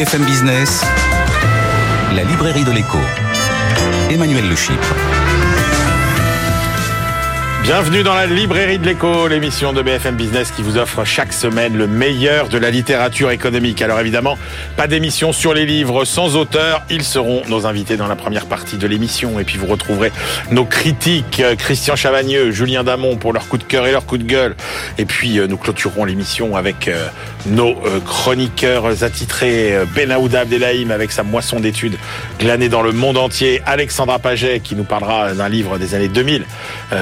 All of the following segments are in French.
BFM Business, la librairie de l'écho. Emmanuel Le Chypre. Bienvenue dans la librairie de l'écho, l'émission de BFM Business qui vous offre chaque semaine le meilleur de la littérature économique. Alors évidemment, pas d'émission sur les livres sans auteur. Ils seront nos invités dans la première partie de l'émission. Et puis vous retrouverez nos critiques, euh, Christian Chavagneux, Julien Damon pour leur coup de cœur et leur coup de gueule. Et puis euh, nous clôturerons l'émission avec euh, nos chroniqueurs attitrés, Benaouda Abdelhaim avec sa moisson d'études glanée dans le monde entier, Alexandra Paget qui nous parlera d'un livre des années 2000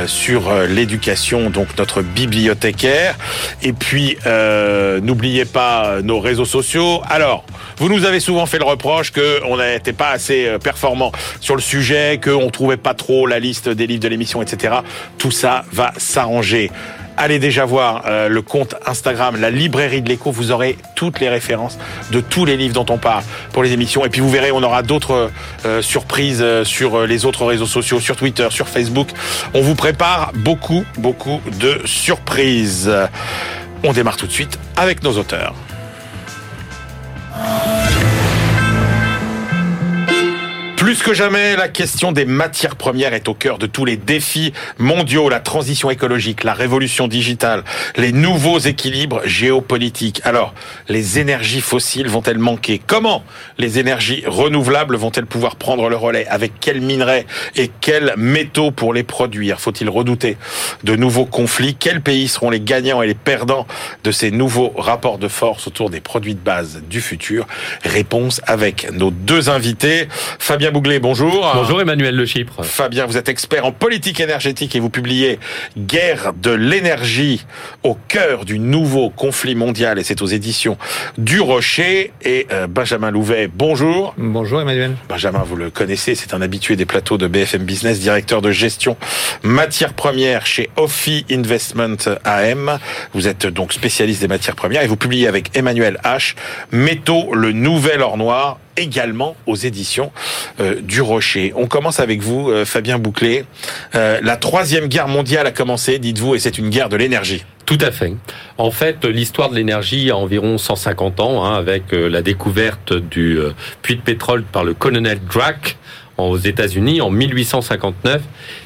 sur euh, l'éducation, donc notre bibliothécaire. Et puis, euh, n'oubliez pas nos réseaux sociaux. Alors, vous nous avez souvent fait le reproche qu'on n'était pas assez euh, performant sur le sujet, qu'on trouvait pas trop la liste des livres de l'émission, etc. Tout ça va s'arranger allez déjà voir euh, le compte Instagram, la librairie de l'écho. Vous aurez toutes les références de tous les livres dont on parle pour les émissions. Et puis vous verrez, on aura d'autres euh, surprises euh, sur les autres réseaux sociaux, sur Twitter, sur Facebook. On vous prépare beaucoup, beaucoup de surprises. On démarre tout de suite avec nos auteurs. Plus que jamais, la question des matières premières est au cœur de tous les défis mondiaux, la transition écologique, la révolution digitale, les nouveaux équilibres géopolitiques. Alors, les énergies fossiles vont-elles manquer? Comment les énergies renouvelables vont-elles pouvoir prendre le relais? Avec quels minerais et quels métaux pour les produire? Faut-il redouter de nouveaux conflits? Quels pays seront les gagnants et les perdants de ces nouveaux rapports de force autour des produits de base du futur? Réponse avec nos deux invités. Fabien bonjour. Bonjour Emmanuel Le Chypre. Fabien, vous êtes expert en politique énergétique et vous publiez Guerre de l'énergie au cœur du nouveau conflit mondial et c'est aux éditions du Rocher. Et euh, Benjamin Louvet, bonjour. Bonjour Emmanuel. Benjamin, vous le connaissez, c'est un habitué des plateaux de BFM Business, directeur de gestion matières premières chez Ophi Investment AM. Vous êtes donc spécialiste des matières premières et vous publiez avec Emmanuel H. Métaux, le nouvel or noir également aux éditions euh, du Rocher. On commence avec vous, euh, Fabien Bouclé. Euh, la troisième guerre mondiale a commencé, dites-vous, et c'est une guerre de l'énergie. Tout à fait. En fait, l'histoire de l'énergie a environ 150 ans, hein, avec la découverte du puits de pétrole par le colonel Drac aux États-Unis en 1859.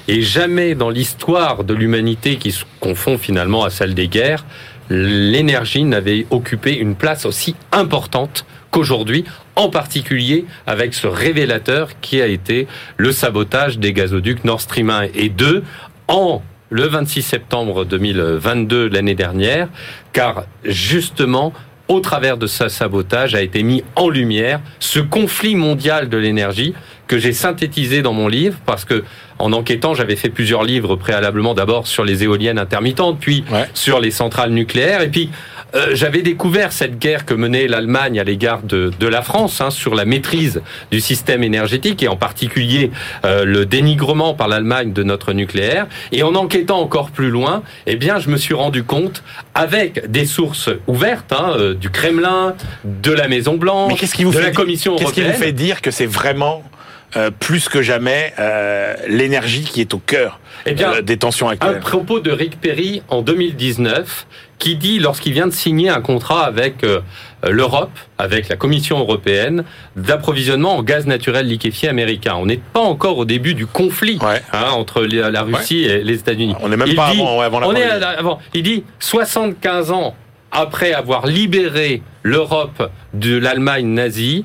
Et jamais dans l'histoire de l'humanité qui se confond finalement à celle des guerres, l'énergie n'avait occupé une place aussi importante qu'aujourd'hui, en particulier avec ce révélateur qui a été le sabotage des gazoducs Nord Stream 1 et 2 en le 26 septembre 2022 l'année dernière, car justement, au travers de ce sabotage a été mis en lumière ce conflit mondial de l'énergie que j'ai synthétisé dans mon livre parce que en enquêtant, j'avais fait plusieurs livres préalablement d'abord sur les éoliennes intermittentes, puis sur les centrales nucléaires et puis euh, j'avais découvert cette guerre que menait l'Allemagne à l'égard de, de, la France hein, sur la maîtrise du système énergétique et en particulier euh, le dénigrement par l'Allemagne de notre nucléaire. Et en enquêtant encore plus loin, eh bien, je me suis rendu compte, avec des sources ouvertes hein, euh, du Kremlin, de la Maison Blanche, de la Commission européenne. Qu'est-ce qui vous fait dire que c'est vraiment euh, plus que jamais euh, l'énergie qui est au cœur eh bien, euh, des tensions actuelles. Un propos de Rick Perry en 2019 qui dit, lorsqu'il vient de signer un contrat avec l'Europe, avec la Commission européenne, d'approvisionnement en gaz naturel liquéfié américain. On n'est pas encore au début du conflit hein, entre la Russie et les États-Unis. On n'est même pas avant, avant, la on est avant. Il dit 75 ans après avoir libéré l'Europe de l'Allemagne nazie,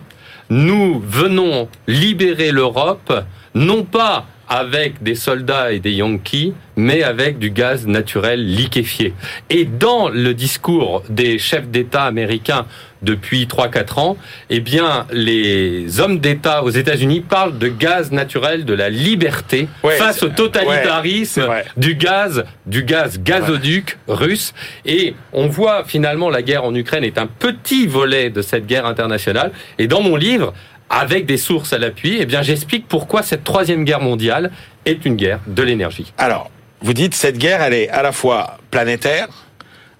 nous venons libérer l'Europe, non pas avec des soldats et des Yankees, mais avec du gaz naturel liquéfié. Et dans le discours des chefs d'État américains depuis 3-4 ans, eh bien, les hommes d'État aux États-Unis parlent de gaz naturel de la liberté face au totalitarisme du gaz, du gaz gazoduc russe. Et on voit finalement la guerre en Ukraine est un petit volet de cette guerre internationale. Et dans mon livre, avec des sources à l'appui, eh bien, j'explique pourquoi cette troisième guerre mondiale est une guerre de l'énergie. Alors, vous dites cette guerre, elle est à la fois planétaire,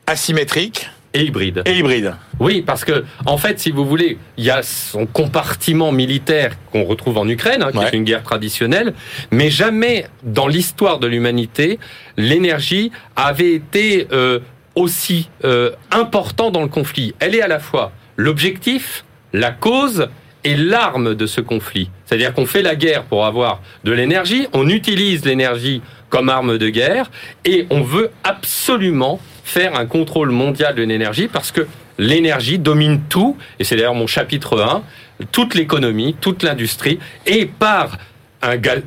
asymétrique et hybride. Et hybride. Oui, parce que en fait, si vous voulez, il y a son compartiment militaire qu'on retrouve en Ukraine, hein, qui est une guerre traditionnelle, mais jamais dans l'histoire de l'humanité, l'énergie avait été euh, aussi euh, important dans le conflit. Elle est à la fois l'objectif, la cause et l'arme de ce conflit. C'est-à-dire qu'on fait la guerre pour avoir de l'énergie, on utilise l'énergie comme arme de guerre et on veut absolument faire un contrôle mondial de l'énergie parce que l'énergie domine tout, et c'est d'ailleurs mon chapitre 1, toute l'économie, toute l'industrie, et par un euh,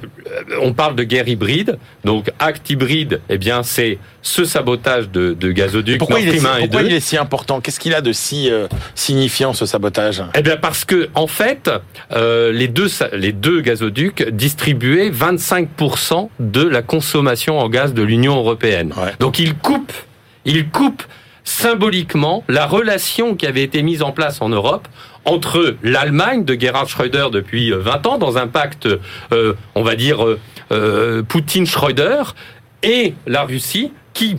on parle de guerre hybride, donc acte hybride, eh bien c'est ce sabotage de, de gazoducs. Pourquoi, il est, si, pourquoi il est, si, important? Qu'est-ce qu'il a de si euh, signifiant ce sabotage? Eh bien parce que en fait, euh, les deux les deux gazoducs distribuaient 25% de la consommation en gaz de l'Union européenne. Donc ils coupent, ils coupent symboliquement la relation qui avait été mise en place en Europe entre l'Allemagne de Gerhard Schröder depuis 20 ans dans un pacte, euh, on va dire, euh, euh, Poutine-Schröder, et la Russie qui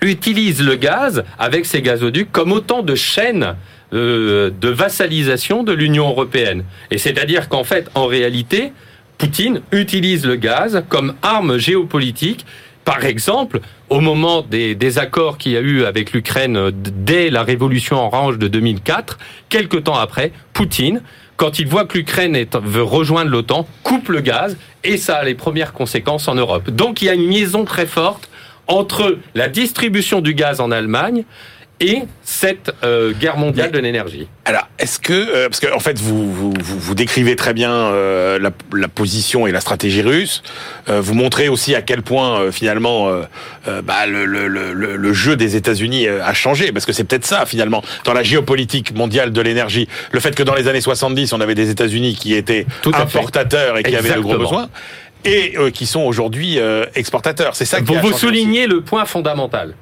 utilise le gaz avec ses gazoducs comme autant de chaînes de vassalisation de l'Union européenne. Et c'est-à-dire qu'en fait, en réalité, Poutine utilise le gaz comme arme géopolitique par exemple, au moment des, accords qu'il y a eu avec l'Ukraine dès la révolution orange de 2004, quelques temps après, Poutine, quand il voit que l'Ukraine veut rejoindre l'OTAN, coupe le gaz et ça a les premières conséquences en Europe. Donc il y a une liaison très forte entre la distribution du gaz en Allemagne et cette euh, guerre mondiale de l'énergie. Alors, est-ce que, euh, parce qu'en en fait, vous, vous, vous, décrivez très bien euh, la, la, position et la stratégie russe, vous montrez aussi à quel point finalement bah, le, le, le, le, jeu des États-Unis a changé, parce que c'est peut-être ça finalement dans la géopolitique mondiale de l'énergie, le fait que dans les années 70, on avait des États-Unis qui étaient importateurs et qui avaient de gros besoins et qui sont aujourd'hui exportateurs. C'est ça. Qui vous vous soulignez le point fondamental.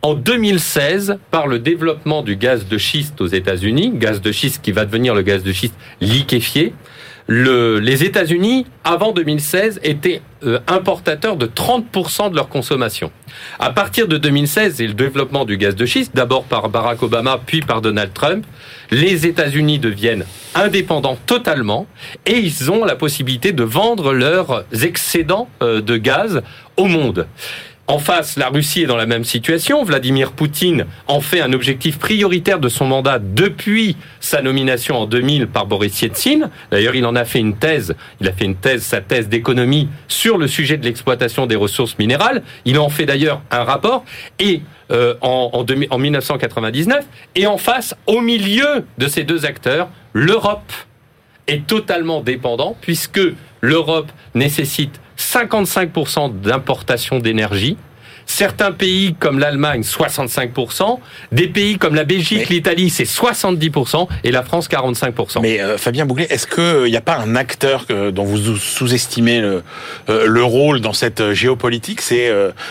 En 2016, par le développement du gaz de schiste aux États-Unis, gaz de schiste qui va devenir le gaz de schiste liquéfié, le, les États-Unis, avant 2016, étaient euh, importateurs de 30% de leur consommation. À partir de 2016 et le développement du gaz de schiste, d'abord par Barack Obama, puis par Donald Trump, les États-Unis deviennent indépendants totalement et ils ont la possibilité de vendre leurs excédents euh, de gaz au monde. En face, la Russie est dans la même situation. Vladimir Poutine en fait un objectif prioritaire de son mandat depuis sa nomination en 2000 par Boris Yeltsin. D'ailleurs, il en a fait une thèse. Il a fait une thèse, sa thèse d'économie sur le sujet de l'exploitation des ressources minérales. Il en fait d'ailleurs un rapport. Et euh, en, en, en 1999. Et en face, au milieu de ces deux acteurs, l'Europe est totalement dépendante puisque l'Europe nécessite 55% d'importation d'énergie. Certains pays comme l'Allemagne, 65%. Des pays comme la Belgique, l'Italie, c'est 70%. Et la France, 45%. Mais euh, Fabien Bouglet, est-ce qu'il n'y a pas un acteur dont vous sous-estimez le, euh, le, rôle dans cette géopolitique? C'est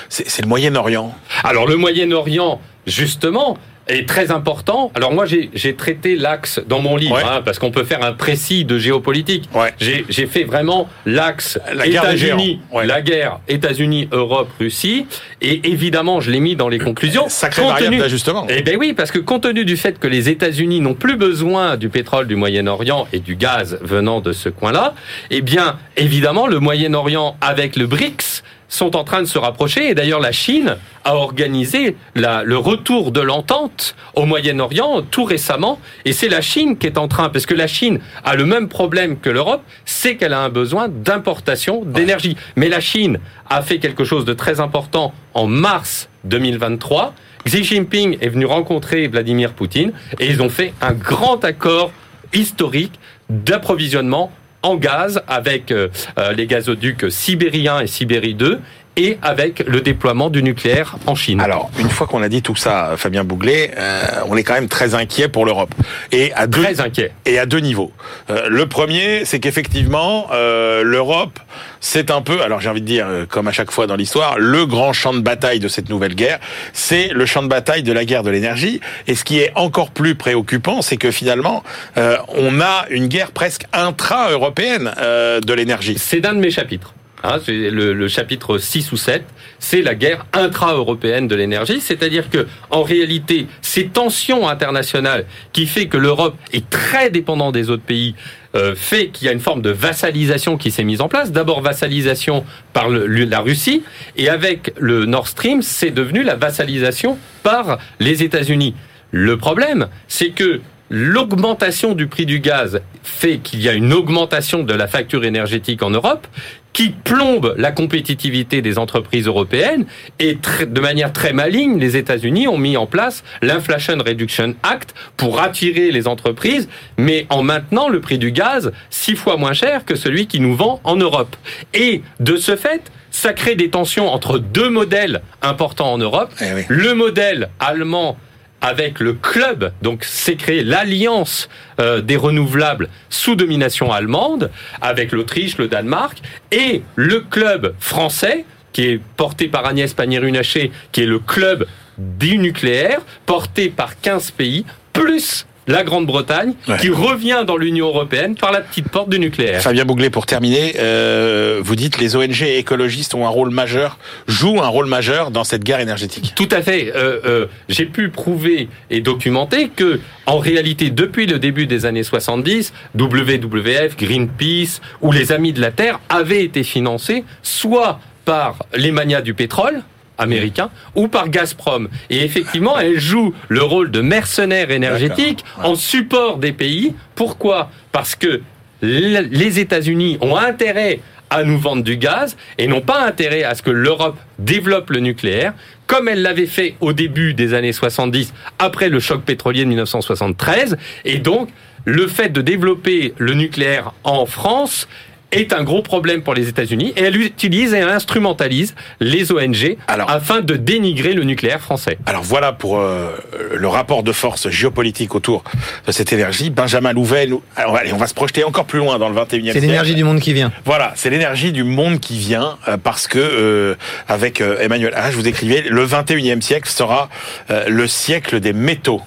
c'est le Moyen-Orient. Alors le Moyen-Orient, justement, est très important. Alors moi, j'ai traité l'axe dans mon livre, hein, parce qu'on peut faire un précis de géopolitique. Ouais. J'ai fait vraiment l'axe États-Unis, la guerre États-Unis, Europe, Russie, et évidemment, je l'ai mis dans les conclusions. Sacré variable d'ajustement. Eh ben oui, parce que compte tenu du fait que les États-Unis n'ont plus besoin du pétrole du Moyen-Orient et du gaz venant de ce coin-là, eh bien, évidemment, le Moyen-Orient avec le BRICS sont en train de se rapprocher. Et d'ailleurs, la Chine a organisé la, le retour de l'entente au Moyen-Orient tout récemment. Et c'est la Chine qui est en train, parce que la Chine a le même problème que l'Europe, c'est qu'elle a un besoin d'importation d'énergie. Mais la Chine a fait quelque chose de très important en mars 2023. Xi Jinping est venu rencontrer Vladimir Poutine et ils ont fait un grand accord historique d'approvisionnement en gaz avec euh, euh, les gazoducs sibériens et Sibérie 2 et avec le déploiement du nucléaire en Chine. Alors, une fois qu'on a dit tout ça, Fabien Bouglet, euh, on est quand même très inquiet pour l'Europe. Et à deux, très inquiet. Et à deux niveaux. Euh, le premier, c'est qu'effectivement, euh, l'Europe, c'est un peu, alors j'ai envie de dire, euh, comme à chaque fois dans l'histoire, le grand champ de bataille de cette nouvelle guerre, c'est le champ de bataille de la guerre de l'énergie. Et ce qui est encore plus préoccupant, c'est que finalement, euh, on a une guerre presque intra-européenne de l'énergie. C'est d'un de mes chapitres. Hein, le, chapitre 6 ou 7, c'est la guerre intra-européenne de l'énergie, c'est-à-dire que en réalité, ces tensions internationales qui fait que l'Europe est très dépendante des autres pays euh, fait qu'il y a une forme de vassalisation qui s'est mise en place. D'abord vassalisation par le, la Russie et avec le Nord Stream, c'est devenu la vassalisation par les États-Unis. Le problème, c'est que l'augmentation du prix du gaz fait qu'il y a une augmentation de la facture énergétique en Europe qui plombe la compétitivité des entreprises européennes et de manière très maligne, les États-Unis ont mis en place l'Inflation Reduction Act pour attirer les entreprises, mais en maintenant le prix du gaz six fois moins cher que celui qui nous vend en Europe. Et de ce fait, ça crée des tensions entre deux modèles importants en Europe. Eh le modèle allemand avec le club, donc c'est créé l'alliance euh, des renouvelables sous domination allemande, avec l'Autriche, le Danemark, et le club français, qui est porté par Agnès Pannier-Runacher, qui est le club du nucléaire, porté par 15 pays, plus la Grande-Bretagne, qui revient dans l'Union européenne par la petite porte du nucléaire. Fabien Bouglet, pour terminer, euh, vous dites les ONG écologistes ont un rôle majeur, jouent un rôle majeur dans cette guerre énergétique. Tout à fait. Euh, euh, J'ai pu prouver et documenter que, en réalité, depuis le début des années 70, WWF, Greenpeace ou les Amis de la Terre avaient été financés soit par les manias du pétrole, américain ou par Gazprom. Et effectivement, elle joue le rôle de mercenaire énergétique en support des pays. Pourquoi? Parce que les États-Unis ont intérêt à nous vendre du gaz et n'ont pas intérêt à ce que l'Europe développe le nucléaire, comme elle l'avait fait au début des années 70, après le choc pétrolier de 1973. Et donc, le fait de développer le nucléaire en France est un gros problème pour les États-Unis et elle utilise et instrumentalise les ONG afin de dénigrer le nucléaire français. Alors voilà pour euh, le rapport de force géopolitique autour de cette énergie. Benjamin Louvet, nous, allez, on va se projeter encore plus loin dans le 21e siècle. C'est l'énergie du monde qui vient. Voilà, c'est l'énergie du monde qui vient euh, parce que euh, avec Emmanuel je vous écrivais, le 21e siècle sera le siècle des métaux.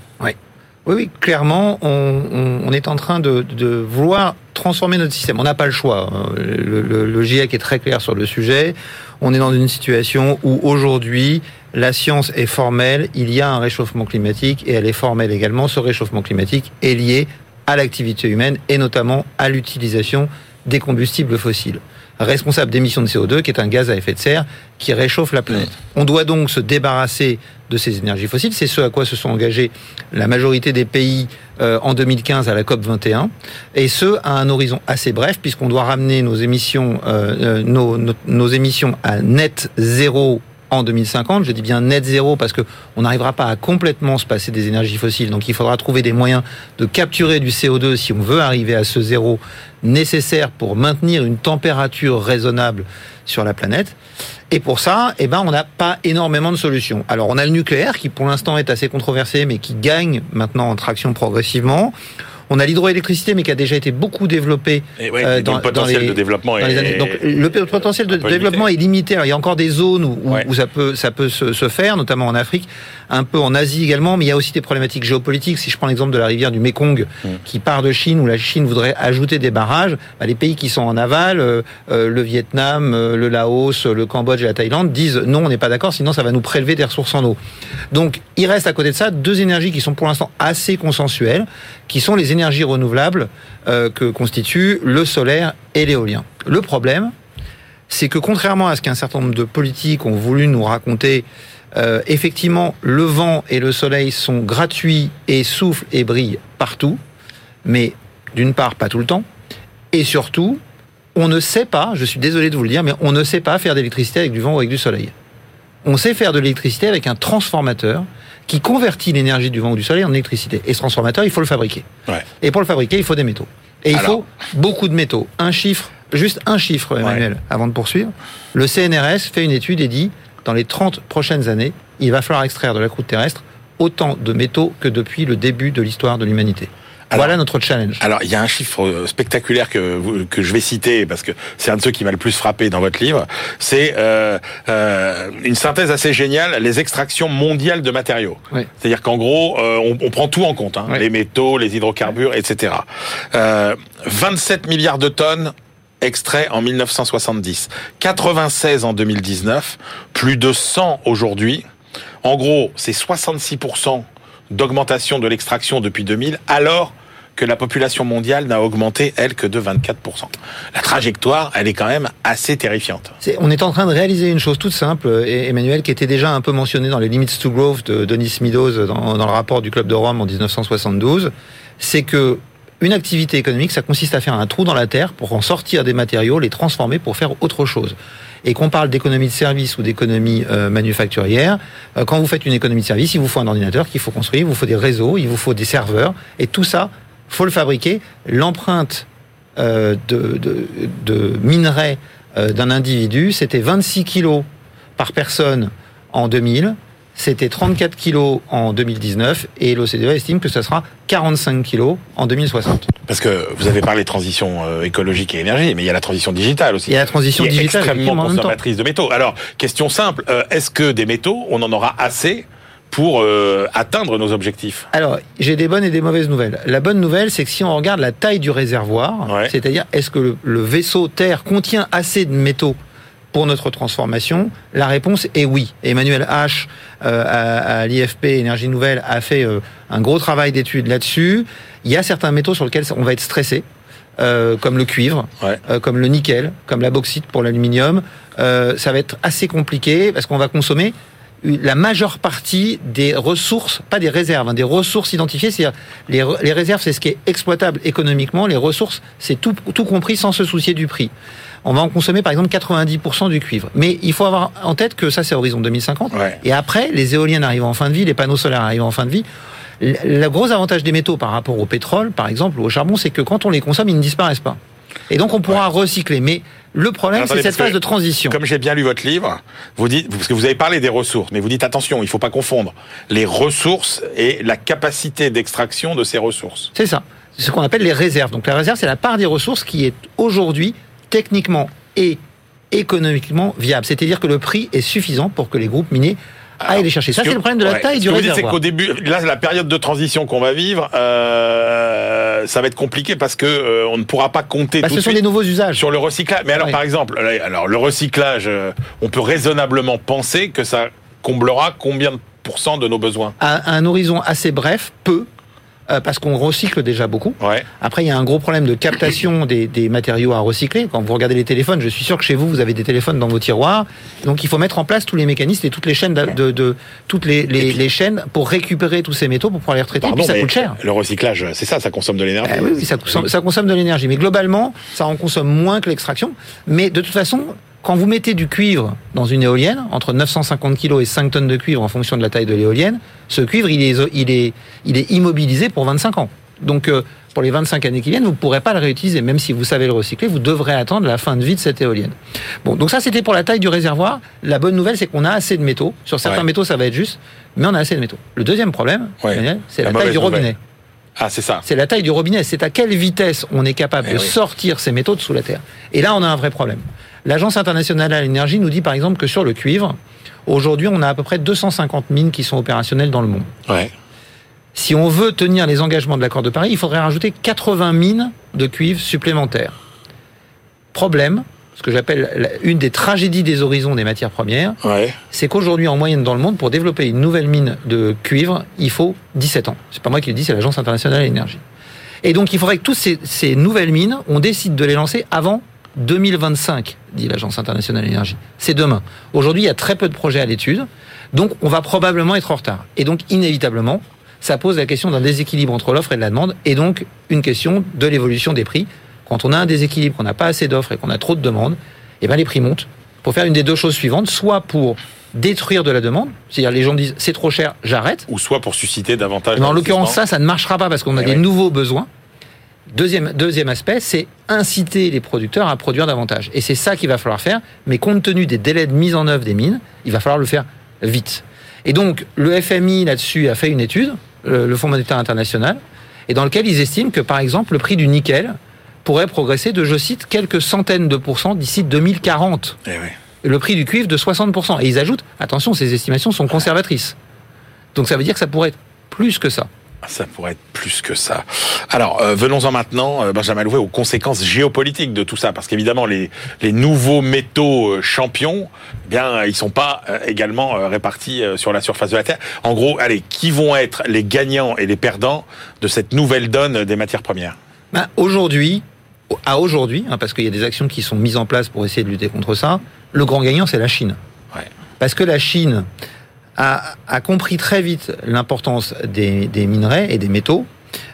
Oui. Oui, clairement, on, est en train de, vouloir transformer notre système. On n'a pas le choix. Hein. Le, GIEC est très clair sur le sujet. On est dans une situation où aujourd'hui, la science est formelle. Il y a un réchauffement climatique et elle est formelle également. Ce réchauffement climatique est lié à l'activité humaine et notamment à l'utilisation des combustibles fossiles responsable d'émissions de CO2, qui est un gaz à effet de serre qui réchauffe la planète. On doit donc se débarrasser de ces énergies fossiles. C'est ce à quoi se sont engagés la majorité des pays euh, en 2015 à la COP 21, et ce à un horizon assez bref, puisqu'on doit ramener nos émissions, euh, euh nos, émissions à net zéro en 2050. Je dis bien net zéro parce que on n'arrivera pas à complètement se passer des énergies fossiles. Donc il faudra trouver des moyens de capturer du CO2 si on veut arriver à ce zéro nécessaire pour maintenir une température raisonnable sur la planète. Et pour ça, eh ben, on n'a pas énormément de solutions. Alors, on a le nucléaire qui, pour l'instant, est assez controversé, mais qui gagne maintenant en traction progressivement. On a l'hydroélectricité, mais qui a déjà été beaucoup développée. Euh, dans, le potentiel de développement années. Donc le potentiel de développement est limité. il y a encore des zones où, où ça peut ça peut se, se, faire, notamment en Afrique, un peu en Asie également. Mais il y a aussi des problématiques géopolitiques. Si je prends l'exemple de la rivière du Mekong, mm. qui part de Chine, où la Chine voudrait ajouter des barrages, bah, les pays qui sont en aval, euh, euh, le Vietnam, le Laos, le Cambodge et la Thaïlande, disent non, on n'est pas d'accord, sinon ça va nous prélever des ressources en eau. Donc il reste à côté de ça deux énergies qui sont pour l'instant assez consensuelles, qui sont les énergies renouvelables euh, que constituent le solaire et l'éolien. Le problème, c'est que contrairement à ce qu'un certain nombre de politiques ont voulu nous raconter, euh, effectivement, le vent et le soleil sont gratuits et soufflent et brillent partout, mais d'une part, pas tout le temps, et surtout, on ne sait pas, je suis désolé de vous le dire, mais on ne sait pas faire d'électricité avec du vent ou avec du soleil. On sait faire de l'électricité avec un transformateur qui convertit l'énergie du vent ou du soleil en électricité. Et ce transformateur, il faut le fabriquer. Et pour le fabriquer, il faut des métaux. Et il faut beaucoup de métaux. Un chiffre, juste un chiffre, Emmanuel, avant de poursuivre. Le CNRS fait une étude et dit, dans les 30 prochaines années, il va falloir extraire de la croûte terrestre autant de métaux que depuis le début de l'histoire de l'humanité voilà notre challenge. Alors, il y a un chiffre euh, spectaculaire que, que je vais citer parce que c'est un de ceux qui m'a le plus frappé dans votre livre. C'est euh, euh, une synthèse assez géniale, les extractions mondiales de matériaux. C'est-à-dire qu'en gros, euh, on, on, prend tout en compte, hein, les métaux, les hydrocarbures, etc. 27 milliards de tonnes extraits en 1970, 96 en 2019, plus de 100 aujourd'hui. En gros, c'est 66% d'augmentation de l'extraction depuis 2000, alors que la population mondiale n'a augmenté, elle, que de 24%. La trajectoire, elle est quand même assez terrifiante. on est en train de réaliser une chose toute simple, Emmanuel, qui était déjà un peu mentionnée dans les Limits to Growth de Denis Meadows dans, dans le rapport du Club de Rome en 1972, c'est que une activité économique, ça consiste à faire un trou dans la terre pour en sortir des matériaux, les transformer pour faire autre chose. Et qu'on parle d'économie de service ou d'économie euh, manufacturière, euh, quand vous faites une économie de service, il vous faut un ordinateur qu'il faut construire, il vous faut des réseaux, il vous faut des serveurs, et tout ça, faut le fabriquer. L'empreinte euh, de, de, de minerai d'un individu, c'était 26 kilos par personne en 2000 c'était 34 kilos en 2019 et l'OCDE estime que ce sera 45 kilos en 2060. Parce que vous avez parlé de transition euh, écologique et énergie, mais il y a la transition digitale aussi. Il y a la transition qui digitale est extrêmement consommatrice de métaux. Alors, question simple, euh, est-ce que des métaux, on en aura assez pour euh, atteindre nos objectifs? Alors, j'ai des bonnes et des mauvaises nouvelles. La bonne nouvelle, c'est que si on regarde la taille du réservoir, c'est-à-dire est-ce que le vaisseau Terre contient assez de métaux pour notre transformation La réponse est oui. Emmanuel H euh, à, l'IFP Énergie Nouvelle a fait euh, un gros travail d'étude là-dessus. Il y a certains métaux sur lesquels on va être stressé. Euh, comme le cuivre, comme le nickel, comme la bauxite pour l'aluminium. ça va être assez compliqué parce qu'on va consommer la majeure partie des ressources, pas des réserves, hein, des ressources identifiées. C'est-à-dire les, les réserves, c'est ce qui est exploitable économiquement. Les ressources, c'est tout, tout compris sans se soucier du prix on va en consommer par exemple 90% du cuivre. Mais il faut avoir en tête que ça c'est horizon 2050. Et après, les éoliennes arrivent en fin de vie, les panneaux solaires arrivent en fin de vie. Le gros avantage des métaux par rapport au pétrole, par exemple, ou au charbon, c'est que quand on les consomme, ils ne disparaissent pas. Et donc on pourra recycler. Mais le problème, c'est cette phase de transition. Comme j'ai bien lu votre livre, vous dites, parce que vous avez parlé des ressources, mais vous dites attention, il ne faut pas confondre les ressources et la capacité d'extraction de ces ressources. C'est ça. C'est ce qu'on appelle les réserves. Donc la réserve, c'est la part des ressources qui est aujourd'hui techniquement et économiquement viable. C'est-à-dire que le prix est suffisant pour que les groupes miniers aillent les chercher. Ça, c'est le problème de la taille du que réservoir. c'est qu'au début, là, la période de transition qu'on va vivre, euh, ça va être compliqué parce que euh, on ne pourra pas compter bah, tout ce sont des nouveaux usages sur le recyclage. Mais alors, par exemple, alors le recyclage, euh, on peut raisonnablement penser que ça comblera combien de pourcents de nos besoins? À un horizon assez bref, peu, euh, parce qu'on recycle déjà beaucoup. Après, il y a un gros problème de captation des, des, matériaux à recycler. Quand vous regardez les téléphones, je suis sûr que chez vous, vous avez des téléphones dans vos tiroirs. Donc, il faut mettre en place tous les mécanismes et toutes les chaînes de, de, toutes les, les, les, chaînes pour récupérer tous ces métaux pour pouvoir les retraiter. et puis, ça coûte cher. Le recyclage, c'est ça, ça consomme de l'énergie. Eh oui, ça, ça consomme de l'énergie. Mais globalement, ça en consomme moins que l'extraction. Mais de toute façon, quand vous mettez du cuivre dans une éolienne, entre 950 kg et 5 tonnes de cuivre en fonction de la taille de l'éolienne, ce cuivre, il est, il est, il est immobilisé pour 25 ans. Donc, euh, pour les 25 années qui viennent, vous ne pourrez pas le réutiliser. Même si vous savez le recycler, vous devrez attendre la fin de vie de cette éolienne. Bon, donc ça, c'était pour la taille du réservoir. La bonne nouvelle, c'est qu'on a assez de métaux. Sur certains métaux, ça va être juste, mais on a assez de métaux. Le deuxième problème, c'est la, taille du robinet. Ah, c'est ça. C'est la taille du robinet. C'est à quelle vitesse on est capable eh de sortir ces métaux de sous la terre. Et là, on a un vrai problème. L'Agence internationale à l'énergie nous dit par exemple que sur le cuivre, aujourd'hui, on a à peu près 250 mines qui sont opérationnelles dans le monde. Si on veut tenir les engagements de l'accord de Paris, il faudrait rajouter 80 mines de cuivre supplémentaires. Problème, ce que j'appelle une des tragédies des horizons des matières premières, c'est qu'aujourd'hui, en moyenne dans le monde, pour développer une nouvelle mine de cuivre, il faut 17 ans. C'est pas moi qui le dis, c'est l'Agence internationale à l'énergie. Et donc, il faudrait que toutes ces, ces nouvelles mines, on décide de les lancer avant 2025, dit l'Agence internationale de l'énergie. C'est demain. Aujourd'hui, il y a très peu de projets à l'étude, donc on va probablement être en retard. Et donc, inévitablement, ça pose la question d'un déséquilibre entre l'offre et la demande, et donc une question de l'évolution des prix. Quand on a un déséquilibre, qu'on n'a pas assez d'offres et qu'on a trop de demandes, eh ben les prix montent. Pour faire une des deux choses suivantes, soit pour détruire de la demande, c'est-à-dire les gens disent c'est trop cher, j'arrête. Ou soit pour susciter davantage. Mais en l'occurrence, ça, ça ne marchera pas parce qu'on a eh des nouveaux besoins. Deuxième, deuxième aspect, c'est inciter les producteurs à produire davantage. Et c'est ça qu'il va falloir faire, mais compte tenu des délais de mise en œuvre des mines, il va falloir le faire vite. Et donc, le FMI là-dessus a fait une étude, le Fonds monétaire international, et dans lequel ils estiment que, par exemple, le prix du nickel pourrait progresser de, je cite, quelques centaines de pourcents d'ici 2040. Eh le prix du cuivre de 60%. Et ils ajoutent, attention, ces estimations sont conservatrices. Donc ça veut dire que ça pourrait être plus que ça. Ça pourrait être plus que ça. Alors, euh, venons-en maintenant, euh, Benjamin Louvet, aux conséquences géopolitiques de tout ça, parce qu'évidemment, les, les nouveaux métaux euh, champions, eh bien, ils sont pas également répartis sur la surface de la Terre. En gros, allez, qui vont être les gagnants et les perdants de cette nouvelle donne des matières premières? Ben, Aujourd'hui, à aujourd'hui, hein, parce qu'il y a des actions qui sont mises en place pour essayer de lutter contre ça, le grand gagnant, c'est la Chine. Ouais. Parce que la Chine a, a compris très vite l'importance des, des, minerais et des métaux.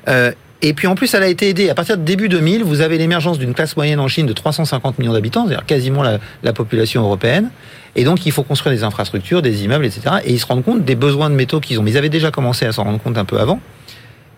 Euh, et puis en plus, elle a été aidée. À partir de début 2000, vous avez l'émergence d'une classe moyenne en Chine de 350 millions d'habitants, c'est-à-dire quasiment la, la, population européenne. Et donc, il faut construire des infrastructures, des immeubles, etc. Et ils se rendent compte des besoins de métaux qu'ils ont. Mais ils avaient déjà commencé à s'en rendre compte un peu avant.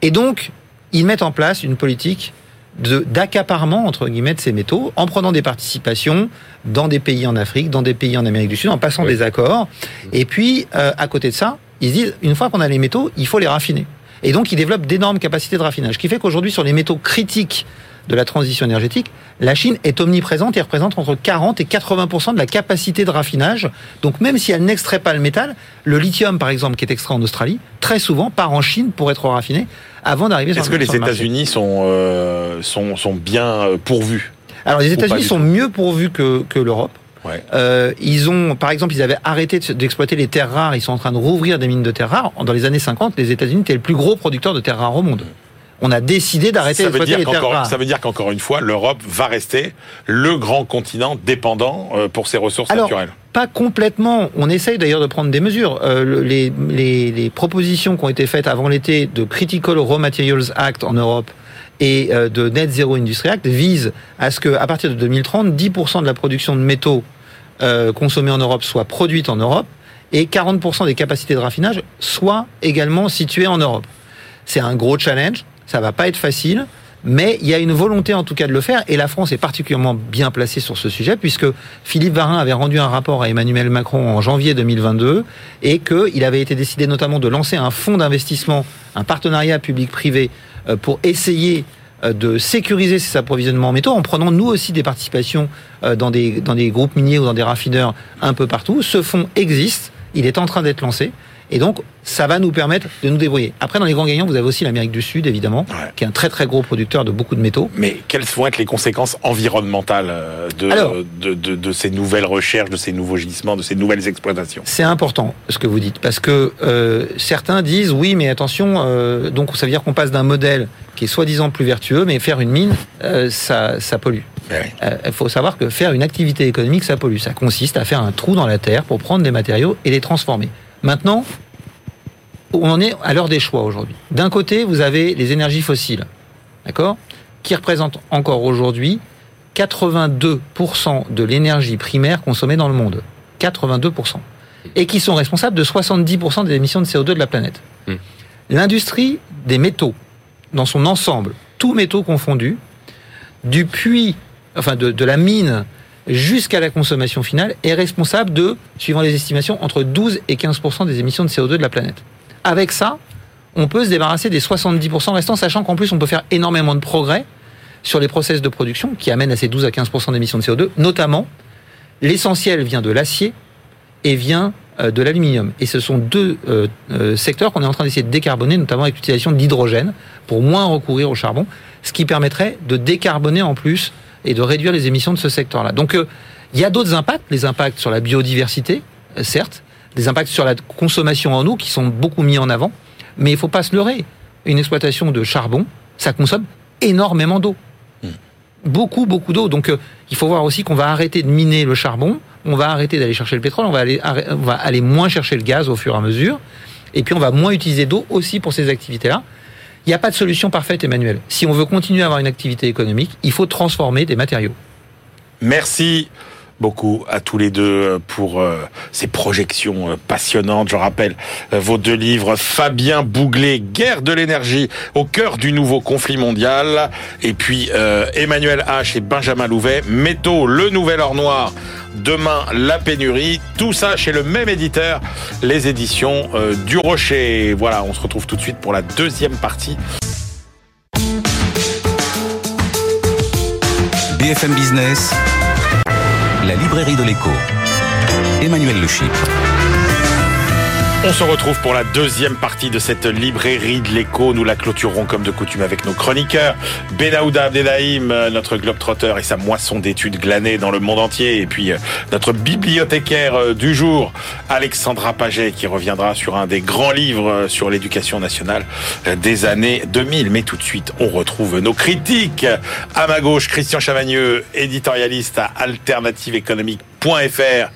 Et donc, ils mettent en place une politique d'accaparement entre guillemets de ces métaux en prenant des participations dans des pays en Afrique, dans des pays en Amérique du Sud, en passant des accords. Et puis euh, à côté de ça, ils se disent une fois qu'on a les métaux, il faut les raffiner. Et donc ils développent d'énormes capacités de raffinage, ce qui fait qu'aujourd'hui sur les métaux critiques de la transition énergétique, la Chine est omniprésente et représente entre 40 et 80 de la capacité de raffinage. Donc même si elle n'extrait pas le métal, le lithium par exemple qui est extrait en Australie, très souvent part en Chine pour être raffiné avant d'arriver sur Est-ce que les États-Unis sont, euh, sont, sont bien euh, pourvus Alors les États-Unis sont mieux pourvus que, que l'Europe. Ouais. Euh, ils ont, par exemple, ils avaient arrêté d'exploiter les terres rares. Ils sont en train de rouvrir des mines de terres rares. Dans les années 50, les États-Unis étaient le plus gros producteur de terres rares au monde on a décidé d'arrêter rares. Ça veut dire qu'encore une fois, l'Europe va rester le grand continent dépendant euh, pour ses ressources Alors, naturelles. Pas complètement. On essaye d'ailleurs de prendre des mesures. Euh, les, les, les, propositions qui ont été faites avant l'été de Critical Raw Materials Act en Europe et euh, de Net Zero Industry Act visent à ce que, à partir de 2030, 10% de la production de métaux euh, consommés en Europe soit produite en Europe et 40% des capacités de raffinage soient également situées en Europe. C'est un gros challenge. Ça va pas être facile, mais il y a une volonté en tout cas de le faire et la France est particulièrement bien placée sur ce sujet puisque Philippe Varin avait rendu un rapport à Emmanuel Macron en janvier 2022 et qu'il avait été décidé notamment de lancer un fonds d'investissement, un partenariat public-privé euh, pour essayer euh, de sécuriser ces approvisionnements en métaux en prenant nous aussi des participations euh, dans des, dans des groupes miniers ou dans des raffineurs un peu partout. Ce fonds existe, il est en train d'être lancé. Et donc, ça va nous permettre de nous débrouiller. Après, dans les grands gagnants, vous avez aussi l'Amérique du Sud, évidemment, qui est un très très gros producteur de beaucoup de métaux. Mais quelles vont être les conséquences environnementales euh, de, de, de, ces nouvelles recherches, de ces nouveaux gisements, de ces nouvelles exploitations? C'est important ce que vous dites, parce que euh, certains disent oui, mais attention, euh, donc ça veut dire qu'on passe d'un modèle qui est soi-disant plus vertueux, mais faire une mine, euh, ça, ça pollue. Il faut savoir que faire une activité économique, ça pollue. Ça consiste à faire un trou dans la terre pour prendre des matériaux et les transformer. Maintenant, on en est à l'heure des choix aujourd'hui. D'un côté, vous avez les énergies fossiles, d'accord, qui représentent encore aujourd'hui 82% de l'énergie primaire consommée dans le monde. 82%. Et qui sont responsables de 70% des émissions de CO2 de la planète. Hmm. L'industrie des métaux, dans son ensemble, tous métaux confondus, du puits, enfin de, de la mine jusqu'à la consommation finale, est responsable de, suivant les estimations, entre 12 et 15% des émissions de CO2 de la planète. Avec ça, on peut se débarrasser des 70% restants, sachant qu'en plus, on peut faire énormément de progrès sur les process de production qui amènent à ces 12 à 15% d'émissions de CO2, notamment l'essentiel vient de l'acier et vient euh, de l'aluminium. Et ce sont deux euh, euh, secteurs qu'on est en train d'essayer de décarboner, notamment avec l'utilisation de l'hydrogène, pour moins recourir au charbon, ce qui permettrait de décarboner en plus et de réduire les émissions de ce secteur-là. Donc il y a d'autres impacts, les impacts sur la biodiversité, certes, des impacts sur la consommation en eau qui sont beaucoup mis en avant, mais il faut pas se leurrer. Une exploitation de charbon, ça consomme énormément d'eau. Hmm. Beaucoup, beaucoup d'eau. Donc il faut voir aussi qu'on va arrêter de miner le charbon, on va arrêter d'aller chercher le pétrole, on va aller, on va aller moins chercher le gaz au fur et à mesure, et puis on va moins utiliser d'eau aussi pour ces activités-là. Il n'y a pas de solution parfaite, Emmanuel. Si on veut continuer à avoir une activité économique, il faut transformer des matériaux. Merci beaucoup à tous les deux pour euh, ces projections euh, passionnantes. Je rappelle euh, vos deux livres, Fabien Bouglet, Guerre de l'énergie au cœur du nouveau conflit mondial, et puis Emmanuel H et Benjamin Louvet, Métaux, le nouvel or noir. Demain, la pénurie, tout ça chez le même éditeur, les éditions du Rocher. Voilà, on se retrouve tout de suite pour la deuxième partie. BFM Business la librairie de l'écho. Emmanuel Le On se retrouve pour la deuxième partie de cette librairie de l'écho. Nous la clôturerons comme de coutume avec nos chroniqueurs. Benaouda Abdelhaim, notre globetrotter et sa moisson d'études glanées dans le monde entier. Et puis euh, notre bibliothécaire euh, du jour, Alexandra Paget, qui reviendra sur un des grands livres euh, sur l'éducation nationale des années 2000. Mais tout de suite, on retrouve nos critiques. À ma gauche, Christian Chavagneux, éditorialiste à Alternative Économique .fr.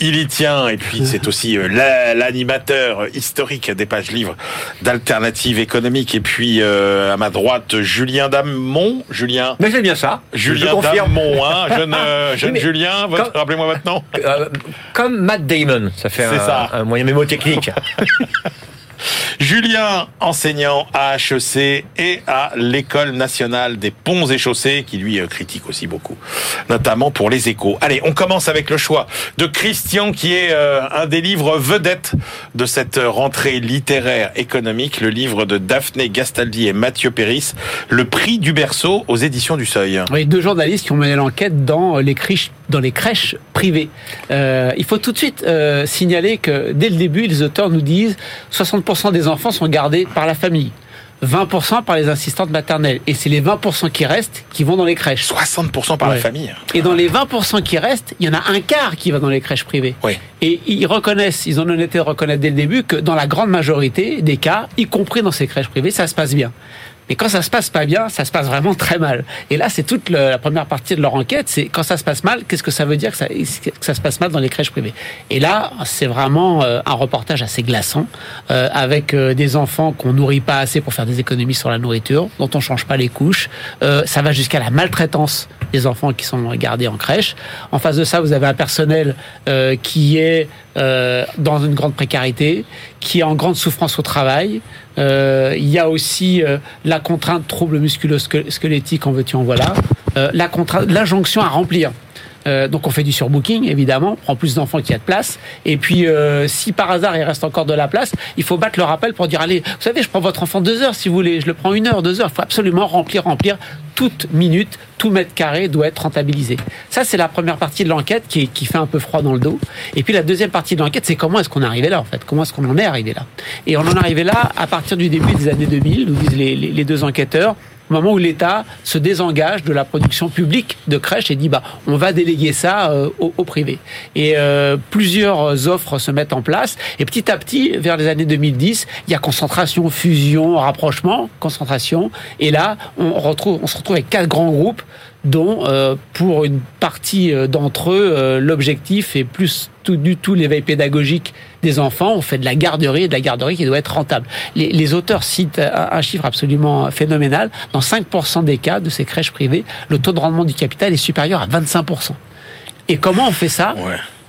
Il y tient et puis c'est aussi euh, l'animateur historique des pages livres d'alternative économique et puis euh, à ma droite Julien Damon. Julien. Mais c'est bien ça. Julien Damon, hein, jeune, euh, jeune Julien. Rappelez-moi maintenant. comme Matt Damon, ça fait un, ça. un moyen mémotechnique. Julien, enseignant à HEC et à l'École nationale des ponts et chaussées, qui lui euh, critique aussi beaucoup, notamment pour les échos. Allez, on commence avec le choix de Christian, qui est euh, un des livres vedettes de cette rentrée littéraire économique, le livre de Daphné Gastaldi et Mathieu Péris, Le prix du berceau aux éditions du Seuil. Oui, deux journalistes qui ont mené l'enquête dans les crèches, privées. Euh, il faut tout de suite signaler que dès le début, les auteurs nous disent 60% des enfants sont gardés par la famille. 20% par les assistantes maternelles. Et c'est les 20% qui restent qui vont dans les crèches. 60% par la famille. Et dans les 20% qui restent, il y en a un quart qui va dans les crèches privées. Et ils reconnaissent, ils ont l'honnêteté de reconnaître dès le début que dans la grande majorité des cas, y compris dans ces crèches privées, ça se passe bien. Mais quand ça se passe pas bien, ça se passe vraiment très mal. Et là, c'est toute la première partie de leur enquête. C'est quand ça se passe mal, qu'est-ce que ça veut dire que ça, se passe mal dans les crèches privées? Et là, c'est vraiment euh, un reportage assez glaçant, euh, avec euh, des enfants qu'on nourrit pas assez pour faire des économies sur la nourriture, dont on change pas les couches. ça va jusqu'à la maltraitance des enfants qui sont gardés en crèche. En face de ça, vous avez un personnel qui est dans une grande précarité, qui est en grande souffrance au travail. Euh, il y a aussi euh, la contrainte trouble musculo-squelettique, en veux-tu, en voilà. Euh, la contrainte, l'injonction à remplir. Euh, donc on fait du surbooking, évidemment, on prend plus d'enfants qu'il y a de place. Et puis, euh, si par hasard il reste encore de la place, il faut battre le rappel pour dire, allez, vous savez, je prends votre enfant deux heures si vous voulez, je le prends une heure, deux heures. Il faut absolument remplir, remplir. Toute minute, tout mètre carré doit être rentabilisé. Ça, c'est la première partie de l'enquête qui, qui fait un peu froid dans le dos. Et puis la deuxième partie de l'enquête, c'est comment est-ce qu'on est arrivé là, en fait? Comment est-ce qu'on en est arrivé là? Et on en est arrivé là à partir du début des années 2000, nous disent les, les deux enquêteurs au moment où l'État se désengage de la production publique de crèches et dit bah on va déléguer ça euh, au, privé. Et euh, plusieurs offres se mettent en place et petit à petit vers les années 2010, il y a concentration, fusion, rapprochement, concentration et là on retrouve on se retrouve avec quatre grands groupes dont euh, pour une partie euh, d'entre eux, euh, l'objectif est plus tout du tout l'éveil pédagogique des enfants. On fait de la garderie et de la garderie qui doit être rentable. Les, auteurs citent un, chiffre absolument phénoménal. Dans 5% des cas de ces crèches privées, le taux de rendement du capital est supérieur à 25%. Et comment on fait ça?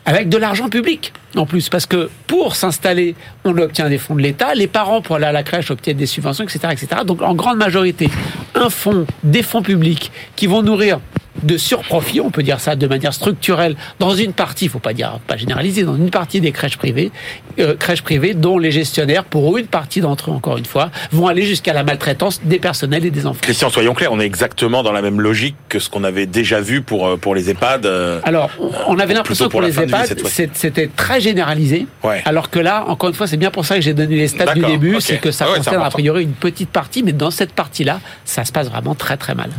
Avec de l'argent public en plus, parce que pour s'installer, on obtient des fonds de l'État, les parents pour aller à la crèche obtiennent des subventions, etc., etc. Donc en grande majorité, un fonds, des fonds publics qui vont nourrir de surprofit, on peut dire ça de manière structurelle, dans une partie, il faut pas dire, pas généraliser, dans une partie des crèches privées, euh, crèches privées dont les gestionnaires, pour une partie d'entre eux encore une fois, vont aller jusqu'à la maltraitance des personnels et des enfants. Christian, soyons clairs, on est exactement dans la même logique que ce qu'on avait déjà vu pour euh, pour les EHPAD. Euh, alors, on, avait l'impression que pour les EHPAD, c'était très généralisé, alors que là, encore une fois, c'est bien pour ça que j'ai donné les stats du début, c'est que ça ah concerne a priori une petite partie, mais dans cette partie-là, ça se passe vraiment très très mal.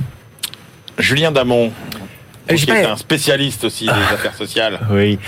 Julien Damon, qui est un spécialiste aussi des ah. affaires sociales. Oui,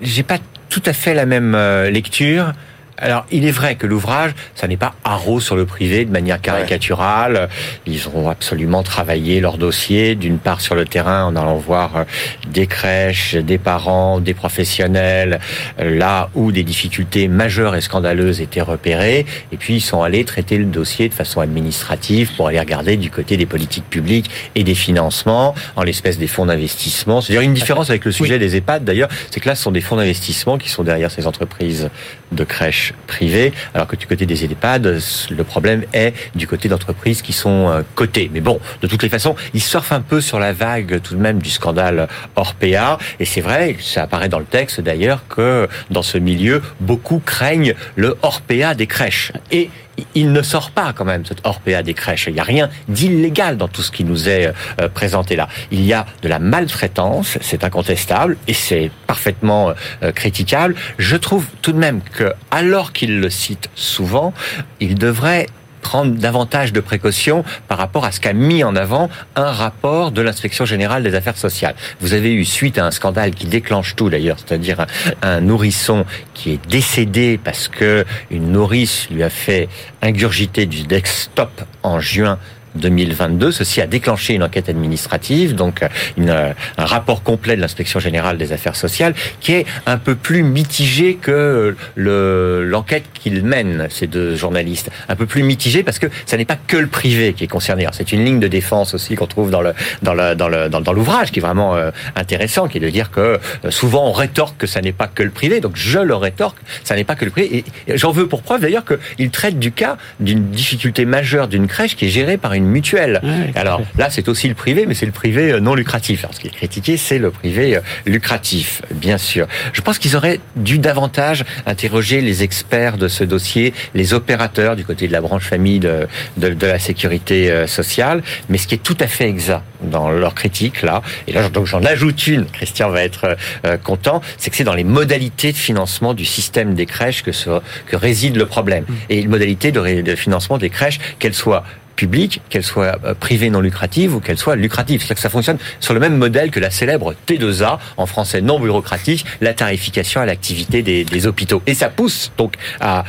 j'ai pas tout à fait la même euh, lecture. Alors, il est vrai que l'ouvrage, ça n'est pas haro sur le privé de manière caricaturale. Ils ont absolument travaillé leur dossier, d'une part sur le terrain, en allant voir euh, des crèches, des parents, des professionnels, euh, là où des difficultés majeures et scandaleuses étaient repérées. Et puis, ils sont allés traiter le dossier de façon administrative pour aller regarder du côté des politiques publiques et des financements, en l'espèce des fonds d'investissement. C'est-à-dire une différence avec le sujet des EHPAD, d'ailleurs, c'est que là, ce sont des fonds d'investissement qui sont derrière ces entreprises de crèches privées, alors que du côté des EHPAD, le problème est du côté d'entreprises qui sont euh, cotées. Mais bon, de toutes les façons, ils surfent un peu sur la vague tout de même du scandale Orpea, et c'est vrai, ça apparaît dans le texte d'ailleurs, que dans ce milieu, beaucoup craignent le Orpea des crèches. Et il ne sort pas quand même cet hors-PA des crèches. Il n'y a rien d'illégal dans tout ce qui nous est euh, présenté là. Il y a de la maltraitance, c'est incontestable et c'est parfaitement euh, critiquable. Je trouve tout de même que, alors qu'il le cite souvent, il devrait prendre davantage de précautions par rapport à ce qu'a mis en avant un rapport de l'inspection générale des affaires sociales. Vous avez eu, suite à un scandale qui déclenche tout d'ailleurs, c'est-à-dire un, nourrisson qui est décédé parce que une nourrice lui a fait ingurgiter du desktop en juin 2022. Ceci a déclenché une enquête administrative, donc euh, une, euh, un rapport complet de l'inspection générale des affaires sociales, qui est un peu plus mitigé que l'enquête qu'ils mènent, ces deux journalistes. Un peu plus mitigé parce que ça n'est pas que le privé qui est concerné. C'est une ligne de défense aussi qu'on trouve dans le dans le dans le dans, l'ouvrage qui est vraiment euh, intéressant, qui est de dire que souvent on rétorque que ça n'est pas que le privé. Donc je le rétorque, ça n'est pas que le privé. Et j'en veux pour preuve d'ailleurs qu'il traite du cas d'une difficulté majeure d'une crèche qui est gérée par une mutuelle. Alors là, c'est aussi le privé, mais c'est le privé euh, non lucratif. Alors ce qui est critiqué, c'est le privé euh, lucratif, bien sûr. Je pense qu'ils auraient dû davantage interroger les experts de ce dossier, les opérateurs du côté de la branche famille de, de, la sécurité euh, sociale. Mais ce qui est tout à fait exact dans leur critique là, et là donc j'en ajoute une, Christian va être content, c'est que c'est dans les modalités de financement du système des crèches que, que réside le problème. Mmh. Et les modalités de, de financement des crèches, qu'elles soient publique, qu'elle soit euh, privée non lucrative ou qu'elle soit lucrative. C'est-à-dire que ça fonctionne sur le même modèle que la célèbre T2A, en français non bureaucratique, la tarification à l'activité des hôpitaux. Et ça pousse donc à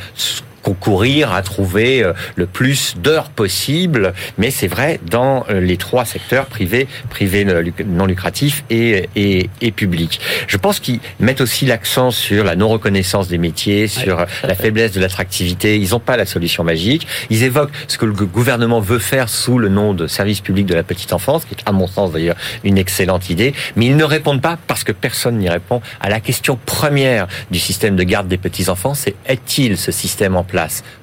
concourir à trouver euh, le plus d'heures possible, mais c'est vrai dans euh, les trois secteurs privés, privés non lucratifs et, et, et publics. Je pense qu'ils mettent aussi l'accent sur la non reconnaissance des métiers, sur la faiblesse de l'attractivité. Ils n'ont pas la solution magique. Ils évoquent ce que le gouvernement veut faire sous le nom de service public de la petite enfance, qui est à mon sens d'ailleurs une excellente idée, mais ils ne répondent pas parce que personne n'y répond à la question première du système de garde des petits enfants, c'est est-il ce système en place?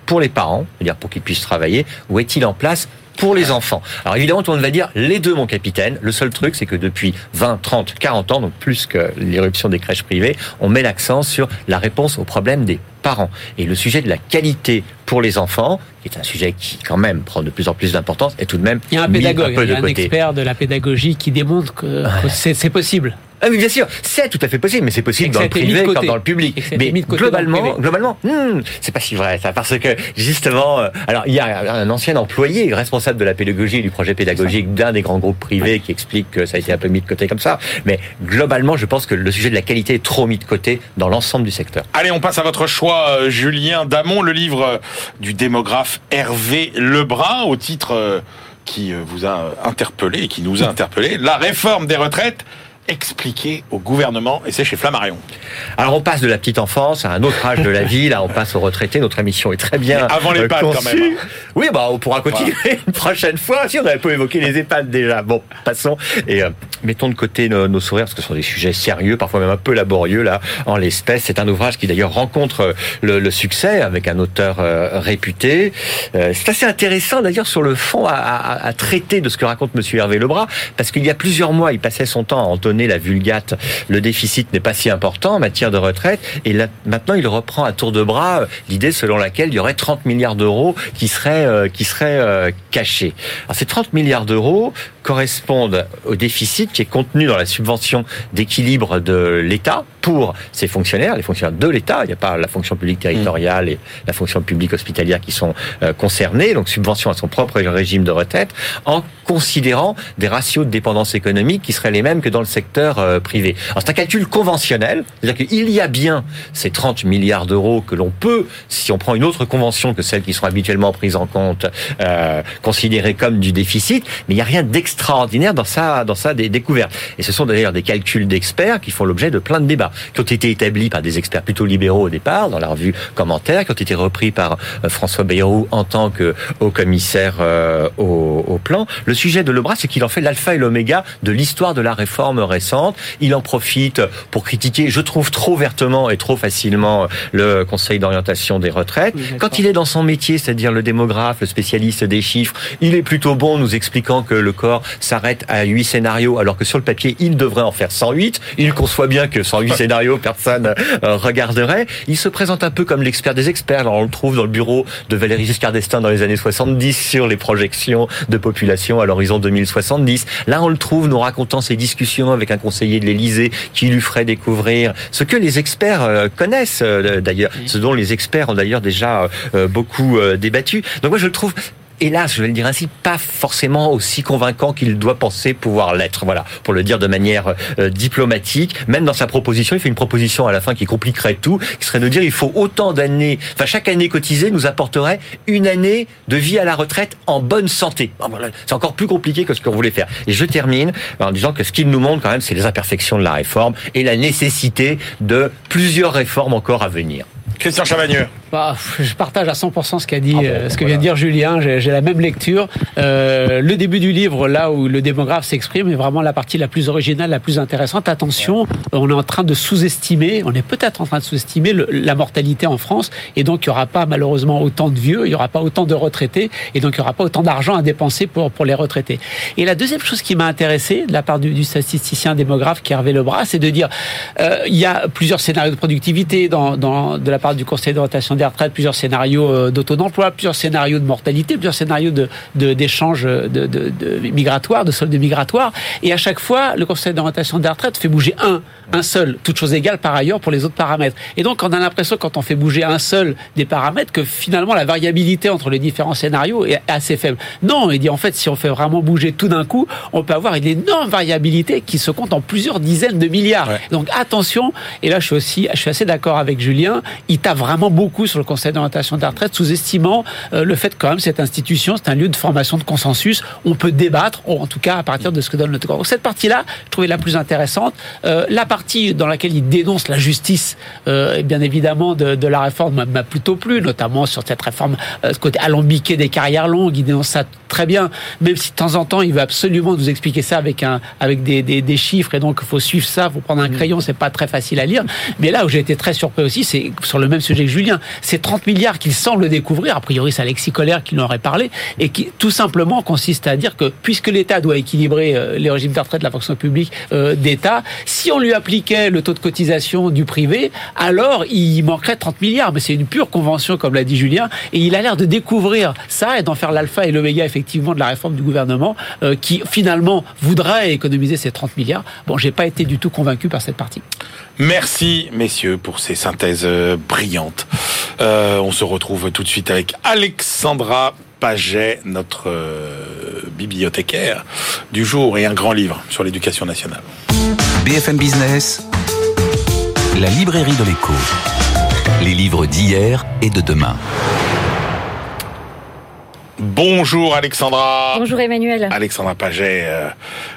Pour les parents, c'est-à-dire pour qu'ils puissent travailler, ou est-il en place pour les enfants? Alors évidemment, tout le monde va dire les deux, mon capitaine. Le seul truc, c'est que depuis 20, 30, 40 ans, donc plus que l'éruption des crèches privées, on met l'accent sur la réponse aux problèmes des parents. Et le sujet de la qualité pour les enfants, qui est un sujet qui quand même prend de plus en plus d'importance, est tout de même il y a un pédagogue, il y a un expert de la pédagogie qui démontre que, c'est possible. Ah oui, bien sûr, c'est tout à fait possible, mais c'est possible dans le privé comme dans le public. Mais globalement, globalement, hmm, c'est pas si vrai ça, parce que justement, euh, alors il y a un ancien employé responsable de la pédagogie du projet pédagogique d'un des grands groupes privés qui explique que ça a été un peu mis de côté comme ça. Mais globalement, je pense que le sujet de la qualité est trop mis de côté dans l'ensemble du secteur. Allez, on passe à votre choix, euh, Julien Damon, le livre euh, du démographe Hervé Lebrun, au titre qui vous a interpellé et qui nous a interpellé, la réforme des retraites expliquer au gouvernement et c'est chez Flammarion. Alors on passe de la petite enfance à un autre âge de la vie, là on passe aux retraités, notre émission est très bien Avant les EHPAD quand même. Hein. Oui, bah on pourra continuer une prochaine fois, si on avait pas évoqué les EHPAD déjà. Bon, passons et euh, mettons de côté nos, sourires parce que ce sont des sujets sérieux, parfois même un peu laborieux là en l'espèce. C'est un ouvrage qui d'ailleurs rencontre euh, le, succès avec un auteur euh, réputé. c'est assez intéressant d'ailleurs sur le fond à, à, traiter de ce que raconte monsieur Hervé Lebras parce qu'il y a plusieurs mois, il passait son temps à la vulgate, le déficit n'est pas si important en matière de retraite. Et là, maintenant, il reprend à tour de bras euh, l'idée selon laquelle il y aurait 30 milliards d'euros qui seraient, euh, qui seraient euh, cachés. Alors, ces 30 milliards d'euros correspondent au déficit qui est contenu dans la subvention d'équilibre de l'État pour ses fonctionnaires, les fonctionnaires de l'État. Il n'y a pas la fonction publique territoriale et la fonction publique hospitalière qui sont concernés. Donc, subvention à son propre régime de retraite en considérant des ratios de dépendance économique qui seraient les mêmes que dans le secteur euh, privé. Alors c'est un calcul conventionnel, c'est-à-dire qu'il y a bien ces 30 milliards d'euros que l'on peut, si on prend une autre convention que celles qui sont habituellement prises en compte, euh, considérer comme du déficit, mais il n'y a rien d'extraordinaire dans ça, dans ça des découvertes. Et ce sont d'ailleurs des calculs d'experts qui font l'objet de plein de débats, qui ont été établis par des experts plutôt libéraux au départ, dans la revue Commentaire, qui ont été repris par euh, François Bayrou en tant que haut commissaire euh, au, au, plan. Le sujet de Lebras, c'est qu'il en fait l'alpha et l'oméga de l'histoire de la réforme récentes. Il en profite pour critiquer, je trouve trop ouvertement et trop facilement le Conseil d'orientation des retraites. Quand il est dans son métier, c'est-à-dire le démographe, le spécialiste des chiffres, il est plutôt bon nous expliquant que le corps s'arrête à 8 scénarios, alors que sur le papier, il devrait en faire 108. Il conçoit bien que 108 scénarios, personne euh, regarderait. Il se présente un peu comme l'expert des experts. Alors on le trouve dans le bureau de Valéry Giscard d'Estaing dans les années 70 sur les projections de population à l'horizon 2070. Là, on le trouve nous racontant ses discussions avec un conseiller de l'Élysée qui lui ferait découvrir ce que les experts euh, connaissent euh, d'ailleurs, ce dont les experts ont d'ailleurs déjà beaucoup débattu. Donc moi, je le trouve hélas, je vais le dire ainsi, pas forcément aussi convaincant qu'il doit penser pouvoir l'être. Voilà, pour le dire de manière euh, diplomatique. Même dans sa proposition, il fait une proposition à la fin qui compliquerait tout, qui serait de dire il faut autant d'années, enfin chaque année cotisée nous apporterait une année de vie à la retraite en bonne santé. C'est encore plus compliqué que ce qu'on voulait faire. Et je termine en disant que ce qu'il nous montre quand même, c'est les imperfections de la réforme et la nécessité de plusieurs réformes encore à venir. Christian Chavagneux. Bah, je partage à 100% ce qu'a dit, ah euh, ce que vient de dire Julien. J'ai la même lecture. Euh, le début du livre, là où le démographe s'exprime, est vraiment la partie la plus originale, la plus intéressante. Attention, on est en train de sous-estimer, on est peut-être en train de sous-estimer la mortalité en France, et donc il n'y aura pas malheureusement autant de vieux, il n'y aura pas autant de retraités, et donc il n'y aura pas autant d'argent à dépenser pour pour les retraités. Et la deuxième chose qui m'a intéressé de la part du, du statisticien démographe qui Hervé Lebras, c'est de dire euh, il y a plusieurs scénarios de productivité dans, dans de la part du Conseil d'orientation des retraites, plusieurs scénarios euh, d'auto d'emploi, plusieurs scénarios de mortalité, plusieurs scénarios de d'échange de, de, de, de migratoire, de solde migratoire. Et à chaque fois, le Conseil d'orientation des retraites fait bouger un, un seul, toute chose égale par ailleurs pour les autres paramètres. Et donc, on a l'impression quand on fait bouger un seul des paramètres que finalement la variabilité entre les différents scénarios est assez faible. Non, il dit en fait, si on fait vraiment bouger tout d'un coup, on peut avoir une énorme variabilité qui se compte en plusieurs dizaines de milliards. Donc attention. Et là, je suis aussi, je suis assez d'accord avec Julien. Il tape vraiment beaucoup sur le Conseil d'orientation des retraites, sous-estimant euh, le fait que quand même cette institution, c'est un lieu de formation de consensus. On peut débattre, en tout cas à partir de ce que donne notre corps. cette partie-là, je trouvais la plus intéressante. Euh, la partie dans laquelle il dénonce la justice, euh, et bien évidemment de, de la réforme m'a plutôt plu, notamment sur cette réforme, euh, ce côté alambiqué des carrières longues. Il dénonce ça très bien, même si de temps en temps il veut absolument nous expliquer ça avec un avec des, des, des chiffres et donc il faut suivre ça, faut prendre un mm. crayon, c'est pas très facile à lire. Mais là où j'ai été très surpris aussi, c'est sur le même sujet que Julien, c'est 30 milliards qu'il semble découvrir. A priori, c'est Alexis Colère qui nous aurait parlé et qui tout simplement consiste à dire que puisque l'État doit équilibrer euh, les régimes de retraite de la fonction publique euh, d'État, si on lui appliquait le taux de cotisation du privé, alors il manquerait 30 milliards. Mais c'est une pure convention, comme l'a dit Julien, et il a l'air de découvrir ça et d'en faire l'alpha et l'oméga effectivement de la réforme du gouvernement euh, qui finalement voudrait économiser ces 30 milliards. Bon, j'ai pas été du tout convaincu par cette partie. Merci messieurs pour ces synthèses brillantes. Euh, on se retrouve tout de suite avec Alexandra Paget, notre euh, bibliothécaire du jour et un grand livre sur l'éducation nationale. BFM Business, la librairie de l'écho. Les livres d'hier et de demain. Bonjour Alexandra. Bonjour Emmanuel. Alexandra Paget, euh,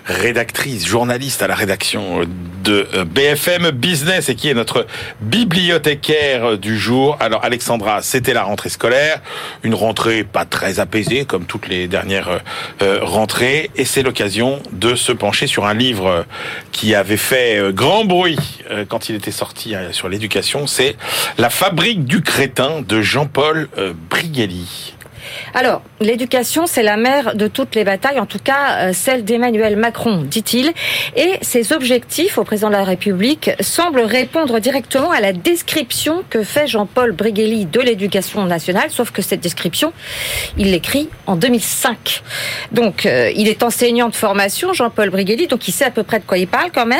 rédactrice, journaliste à la rédaction de euh, BFM Business et qui est notre bibliothécaire du jour. Alors Alexandra, c'était la rentrée scolaire, une rentrée pas très apaisée comme toutes les dernières euh, rentrées et c'est l'occasion de se pencher sur un livre qui avait fait grand bruit quand il était sorti sur l'éducation, c'est La fabrique du crétin de Jean-Paul Brigelli. Alors, l'éducation, c'est la mère de toutes les batailles, en tout cas euh, celle d'Emmanuel Macron, dit-il. Et ses objectifs au président de la République semblent répondre directement à la description que fait Jean-Paul Brigelli de l'éducation nationale, sauf que cette description, il l'écrit en 2005. Donc, euh, il est enseignant de formation, Jean-Paul Brigelli, donc il sait à peu près de quoi il parle quand même.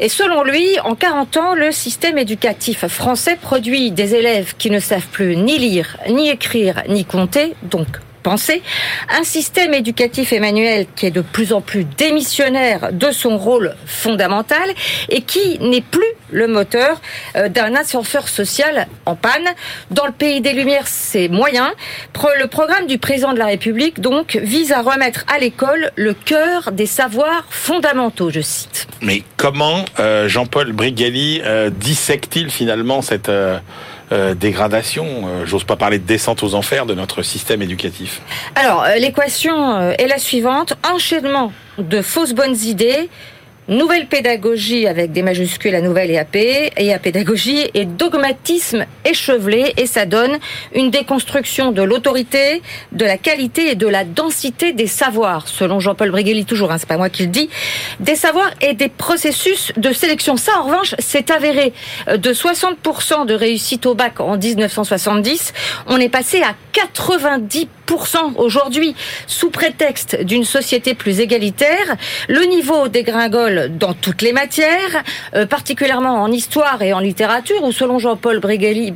Et selon lui, en 40 ans, le système éducatif français produit des élèves qui ne savent plus ni lire, ni écrire, ni compter, penser. Un système éducatif, Emmanuel, qui est de plus en plus démissionnaire de son rôle fondamental et qui n'est plus le moteur euh, d'un ascenseur social en panne. Dans le pays des Lumières, c'est moyen. Le programme du président de la République, donc, vise à remettre à l'école le cœur des savoirs fondamentaux, je cite. Mais comment euh, Jean-Paul Brigelli euh, dissecte-t-il finalement cette... dégradation, euh, j'ose pas parler de descente aux enfers de notre système éducatif. Alors, euh, l'équation est la suivante, enchaînement de fausses bonnes idées, Nouvelle pédagogie avec des majuscules à nouvelle et à P, et à pédagogie, et dogmatisme échevelé, et ça donne une déconstruction de l'autorité, de la qualité et de la densité des savoirs, selon Jean-Paul Brigelli, toujours, hein, c'est pas moi qui le dis, des savoirs et des processus de sélection. Ça, en revanche, c'est avéré. Euh, de 60% de réussite au bac en 1970, on est passé à 90% aujourd'hui, sous prétexte d'une société plus égalitaire. Le niveau dégringole dans toutes les matières, euh, particulièrement en histoire et en littérature, où selon Jean-Paul Brigelli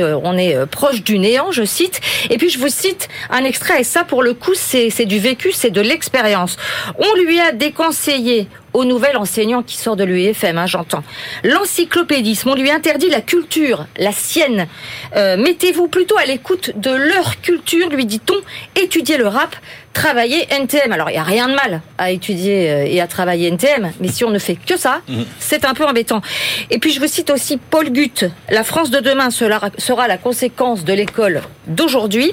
euh, on est euh, proche du néant, je cite. Et puis je vous cite un extrait, et ça pour le coup c'est du vécu, c'est de l'expérience. On lui a déconseillé au nouvel enseignant qui sort de l'UEFM, hein, j'entends. L'encyclopédisme, on lui interdit la culture, la sienne. Euh, mettez-vous plutôt à l'écoute de leur culture, lui dit-on. Étudiez le rap, travaillez NTM. Alors, il n'y a rien de mal à étudier euh, et à travailler NTM, mais si on ne fait que ça, mhm. c'est un peu embêtant. Et puis, je vous cite aussi Paul Gutt. La France de demain sera la conséquence de l'école d'aujourd'hui.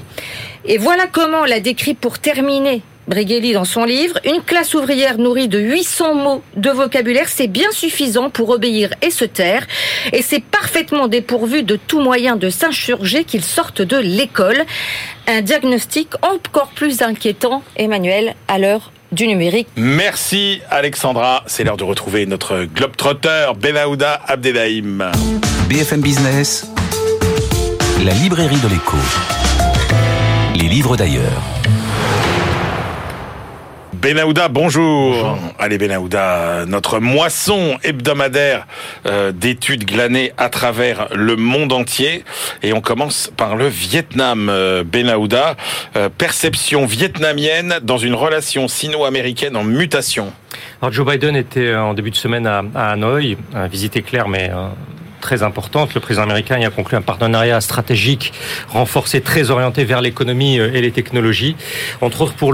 Et voilà comment la décrit pour terminer Brigelli dans son livre, une classe ouvrière nourrie de 800 mots de vocabulaire, c'est bien suffisant pour obéir et se taire, et c'est parfaitement dépourvu de tout moyen de s'insurger qu'ils sortent de l'école. Un diagnostic encore plus inquiétant, Emmanuel, à l'heure du numérique. Merci Alexandra, c'est l'heure de retrouver notre globetrotter Benaouda Abdelhaim. BFM Business, la librairie de l'écho, les livres d'ailleurs. Benahouda, bonjour. Allez Benahouda, notre moisson hebdomadaire euh, d'études glanées à travers le monde entier. Et on commence par le Vietnam. Euh, Benahouda, euh, perception vietnamienne dans une relation sino-américaine en mutation. Alors Joe Biden était en début de semaine à, à Hanoï, visite éclair mais très importante. Le président américain y a conclu un partenariat stratégique renforcé, très orienté vers l'économie euh, et les technologies, entre autres pour,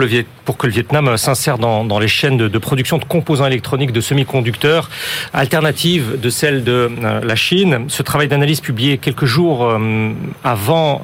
que le Vietnam euh, s'insère dans, les chaînes de, production de composants électroniques, de semi-conducteurs, alternatives de celles de euh, la Chine. Ce travail d'analyse publié quelques jours avant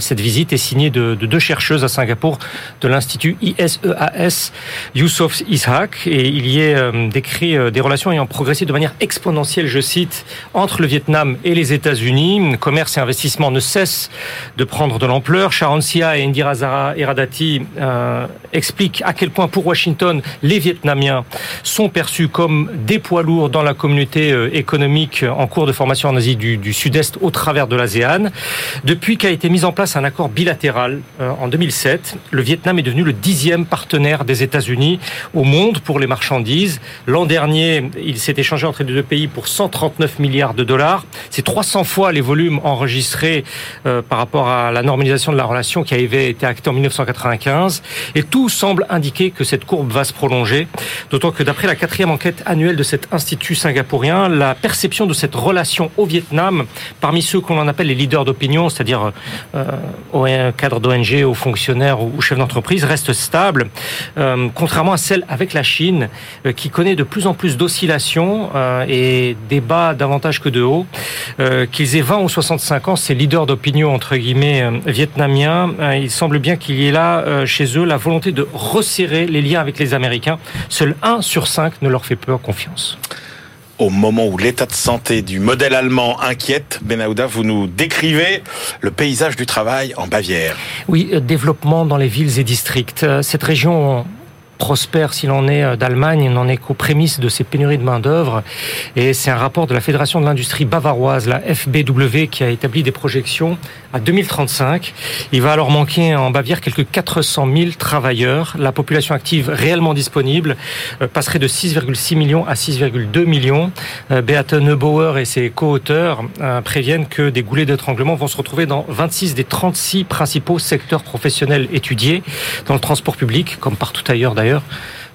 cette visite est signé de, de, deux chercheuses à Singapour de l'Institut ISEAS, Youssef Ishak, et il y est décrit des relations ayant progressé de manière exponentielle, je cite, entre le Vietnam Vietnam et les États-Unis. Commerce et investissement ne cessent de prendre de l'ampleur. Sharon Sia et Indira Zara Iradati euh, expliquent à quel point pour Washington, les Vietnamiens sont perçus comme des poids lourds dans la communauté euh, économique en cours de formation en Asie du, du Sud-Est au travers de l'ASEAN. Depuis qu'a été mis en place un accord bilatéral euh, en 2007, le Vietnam est devenu le dixième partenaire des États-Unis au monde pour les marchandises. L'an dernier, il s'est échangé entre les deux pays pour 139 milliards de dollars c'est 300 fois les volumes enregistrés euh, par rapport à la normalisation de la relation qui avait été actée en 1995. Et tout semble indiquer que cette courbe va se prolonger. D'autant que d'après la quatrième enquête annuelle de cet institut singapourien, la perception de cette relation au Vietnam parmi ceux qu'on appelle les leaders d'opinion, c'est-à-dire euh, cadres d'ONG, aux fonctionnaires ou chefs d'entreprise, reste stable, euh, contrairement à celle avec la Chine, euh, qui connaît de plus en plus d'oscillations et des bas davantage que de Euh, qu'ils aient 20 ou 65 ans, ces leaders d'opinion entre guillemets euh, vietnamiens, euh, il semble bien qu'il y ait là chez eux la volonté de resserrer les liens avec les Américains. Seul 1 sur 5 ne leur fait peu confiance au moment où l'état de santé du modèle allemand inquiète, Benahouda, vous nous décrivez le paysage du travail en Bavière. Oui, développement dans les villes et districts. Cette région prospère s'il en est euh, d'Allemagne, n'en est qu'aux prémices de ces pénuries de main-d'œuvre. Et c'est un rapport de la Fédération de l'industrie bavaroise, la FBW, qui a établi des projections à 2035. Il va alors manquer en Bavière quelques 400 000 travailleurs. La population active réellement disponible euh, passerait de 6,6 millions à 6,2 millions. Euh, Beate Neubauer et ses co-auteurs préviennent que des goulets d'étranglement vont se retrouver dans 26 des 36 principaux secteurs professionnels étudiés, dans le transport public, comme partout ailleurs d'ailleurs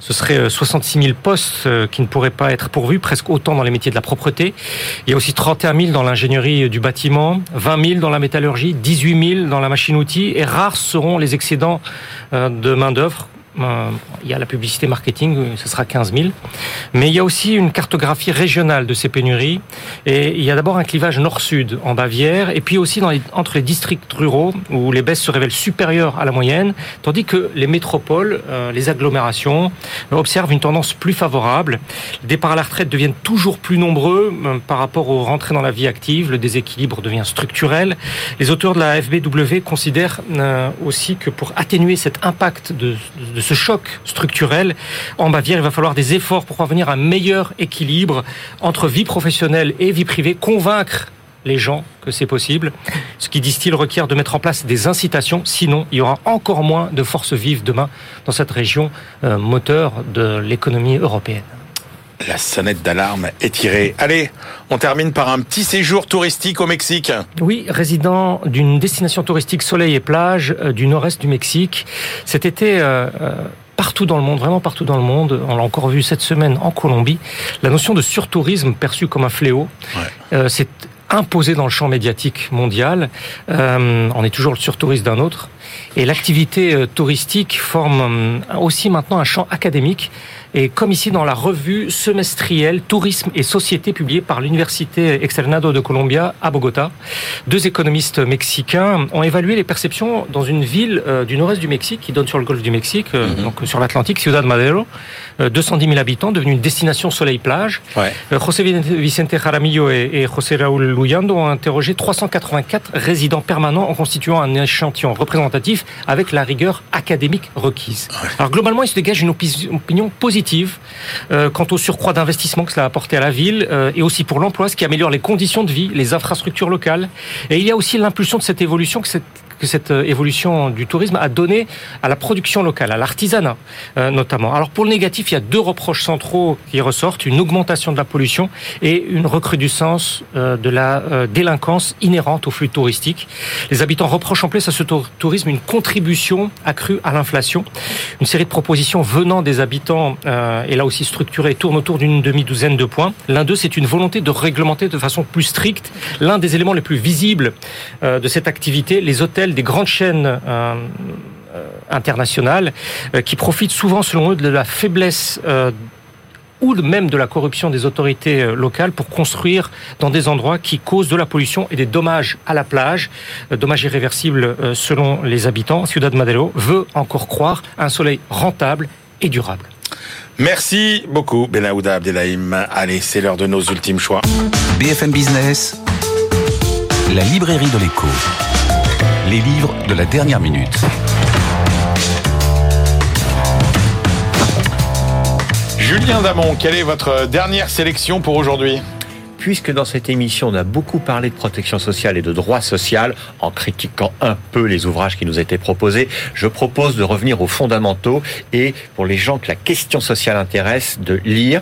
ce serait 66 euh, 000 postes euh, qui ne pourraient pas être pourvus, presque autant dans les métiers de la propreté. Il y a aussi 31 000 dans l'ingénierie du bâtiment, 20 000 dans la métallurgie, 18 000 dans la machine-outil, et rares seront les excédents euh, de main-d'œuvre Euh, il y a la publicité marketing, euh, ce sera 15 000. Mais il y a aussi une cartographie régionale de ces pénuries. Et il y a d'abord un clivage nord-sud en Bavière, et puis aussi entre les districts ruraux, où les baisses se révèlent supérieures à la moyenne, tandis que les métropoles, euh, les agglomérations, observent une tendance plus favorable. Les départs à la retraite deviennent toujours plus nombreux par rapport aux rentrées dans la vie active. Le déséquilibre devient structurel. Les auteurs de la FBW considèrent aussi que pour atténuer cet impact de ce choc structurel, en Bavière, il va falloir des efforts pour parvenir à un meilleur équilibre entre vie professionnelle et vie privée, convaincre les gens que c'est possible. Ce qui, disent-ils, requiert de mettre en place des incitations, sinon il y aura encore moins de forces vives demain dans cette région euh, moteur de l'économie européenne. La sonnette d'alarme est tirée. Allez, on termine par un petit séjour touristique au Mexique. Oui, résident d'une destination touristique soleil et plage euh, du nord-est du Mexique. Cet été, euh, euh, partout dans le monde, vraiment partout dans le monde, on l'a encore vu cette semaine en Colombie, la notion de surtourisme perçue comme un fléau, ouais. c'est imposé dans le champ médiatique mondial. on est toujours le surtouriste d'un autre. Et l'activité touristique forme aussi maintenant un champ académique et comme ici dans la revue semestrielle Tourisme et Société publiée par l'Université Externado de Colombia à Bogota, deux économistes mexicains ont évalué les perceptions dans une ville euh, du nord-est du Mexique qui donne sur le golfe du Mexique, euh, mm -hmm. donc sur l'Atlantique, Ciudad Madero, 210 000 habitants, devenue une destination soleil-plage. Ouais. José Vicente Jaramillo et, José Raúl Luyando ont interrogé 384 résidents permanents en constituant un échantillon représentatif avec la rigueur académique requise. Alors globalement, il se dégage une opinion positive euh, quant au surcroît d'investissement que cela a apporté à la ville euh, et aussi pour l'emploi, ce qui améliore les conditions de vie, les infrastructures locales. Et il y a aussi l'impulsion de cette évolution que cette que cette euh, évolution du tourisme a donné à la production locale, à l'artisanat euh, notamment. Alors pour le négatif, il y a deux reproches centraux qui ressortent une augmentation de la pollution et une recrudescence euh, de la délinquance inhérente au flux touristique. Les habitants reprochent en plus à ce tourisme une contribution accrue à l'inflation. Une série de propositions venant des habitants et là aussi structurées tourne autour d'une demi-douzaine de points. L'un d'eux, c'est une volonté de réglementer de façon plus stricte l'un des éléments les plus visibles de cette activité, les hôtels des grandes chaînes euh, euh, internationales euh, qui profitent souvent, selon eux, de la faiblesse ou même de la corruption des autorités locales pour construire dans des endroits qui causent de la pollution et des dommages à la plage, dommages irréversibles selon les habitants. Ciudad Madero veut encore croire à un soleil rentable et durable. Merci beaucoup, Benaouda Abdelhaim. Allez, c'est l'heure de nos ultimes choix. BFM Business, la librairie de l'écho. Les livres de la dernière minute. Julien Damon, quelle est votre dernière sélection pour aujourd'hui? Puisque dans cette émission, on a beaucoup parlé de protection sociale et de droit social, en critiquant un peu les ouvrages qui nous étaient proposés, je propose de revenir aux fondamentaux et pour les gens que la question sociale intéresse, de lire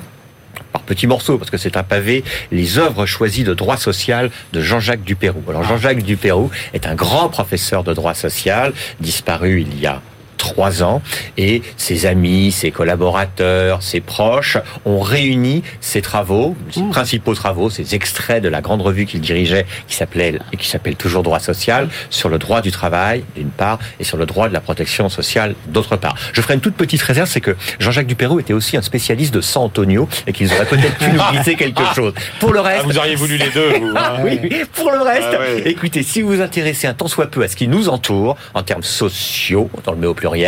par petits morceaux, parce que c'est un pavé, les œuvres choisies de droit social de Jean-Jacques Dupérou. Alors Jean-Jacques Dupérou est un grand professeur de droit social, disparu il y a trois ans et ses amis, ses collaborateurs, ses proches ont réuni ses travaux, ses mmh. principaux travaux, ses extraits de la grande revue qu'il dirigeait qui s'appelait et qui s'appelle toujours droit social sur le droit du travail d'une part et sur le droit de la protection sociale d'autre part. Je ferai une toute petite réserve, c'est que Jean-Jacques Dupérou était aussi un spécialiste de San Antonio et qu'il aurait peut-être pu nous glisser quelque chose. Pour le reste, ah, vous auriez voulu les deux. Vous, hein. oui, pour le reste, ah, écoutez, si vous vous intéressez un tant soit peu à ce qui nous entoure en termes sociaux, on le met au pluriel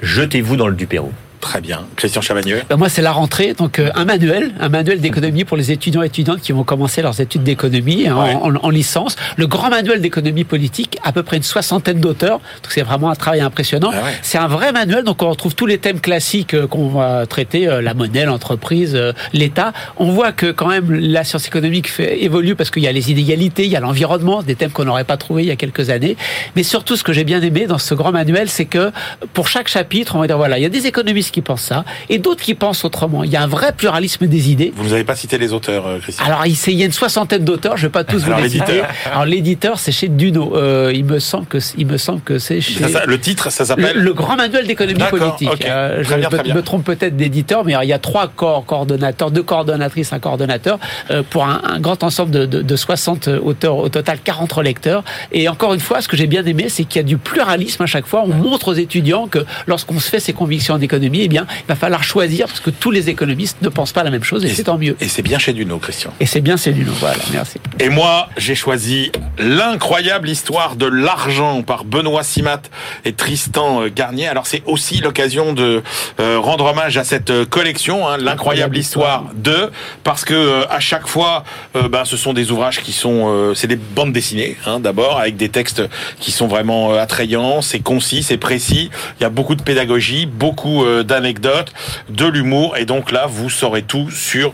jetez-vous dans le Dupérou. Très bien. Christian Chavagneux ben Moi, c'est la rentrée. Donc, euh, un manuel, un manuel d'économie pour les étudiants et étudiantes qui vont commencer leurs études d'économie hein, ouais. en, en, licence. Le grand manuel d'économie politique, à peu près une soixantaine d'auteurs. Donc, c'est vraiment un travail impressionnant. Ah ouais. C'est un vrai manuel. Donc, on retrouve tous les thèmes classiques euh, qu'on va traiter, euh, la monnaie, l'entreprise, l'État. On voit que quand même la science économique fait, évolue parce qu'il y a les inégalités, il y a l'environnement, des thèmes qu'on n'aurait pas trouvés il y a quelques années. Mais surtout, ce que j'ai bien aimé dans ce grand manuel, c'est que pour chaque chapitre, on va dire, voilà, il y a des économistes qui pensent ça, et d'autres qui pensent autrement. Il y a un vrai pluralisme des idées. Vous n'avez pas cité les auteurs, euh, Christian Alors, il y a une soixantaine d'auteurs, je ne vais pas tous vous les citer. Alors, l'éditeur, c'est chez Duno. Euh, il me semble que, il me semble que c'est chez... le titre, ça s'appelle le, Grand Manuel d'économie politique. Euh, je me, trompe peut-être d'éditeur, mais il y a trois corps coordonnateurs, deux coordonnatrices, un coordonnateur, euh, pour un, un, grand ensemble de, de, de 60 auteurs, au total 40 lecteurs. Et encore une fois, ce que j'ai bien aimé, c'est qu'il y a du pluralisme à chaque fois. On montre aux étudiants que lorsqu'on se fait ses convictions en économie, eh bien, il va falloir choisir parce que tous les économistes ne pensent pas la même chose et, c'est tant mieux. Et c'est bien chez Duno, Christian. Et c'est bien chez Duno, voilà, merci. Et moi, j'ai choisi l'incroyable histoire de l'argent par Benoît Simat et Tristan euh, Garnier. Alors c'est aussi l'occasion de euh, rendre hommage à cette euh, collection, hein, l'incroyable histoire de, parce que à chaque fois, ben, ce sont des ouvrages qui sont, c'est des bandes dessinées, hein, d'abord, avec des textes qui sont vraiment attrayants, c'est concis, c'est précis. Il y a beaucoup de pédagogie, beaucoup d'anecdotes, de l'humour, et donc là, vous saurez tout sur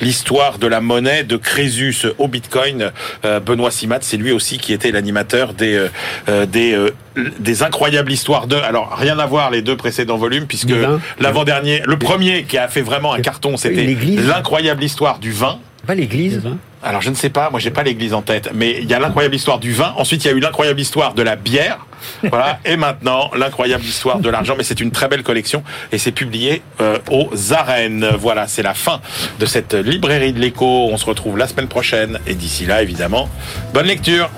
l'histoire de la monnaie de Crésus au Bitcoin. Benoît Simat, c'est lui aussi qui était l'animateur des des des incroyables histoires de. Alors rien à voir les deux précédents volumes puisque l'avant-dernier, le premier qui a fait vraiment un carton, c'était l'incroyable histoire du vin. Pas l'église. Alors je ne sais pas, moi j'ai pas l'église en tête, mais il y a l'incroyable histoire du vin. Ensuite il y a eu l'incroyable histoire de la bière. Voilà. et maintenant l'incroyable histoire de l'argent. Mais c'est une très belle collection et c'est publié euh, aux arènes. Voilà, c'est la fin de cette librairie de l'écho. On se retrouve la semaine prochaine et d'ici là évidemment, bonne lecture.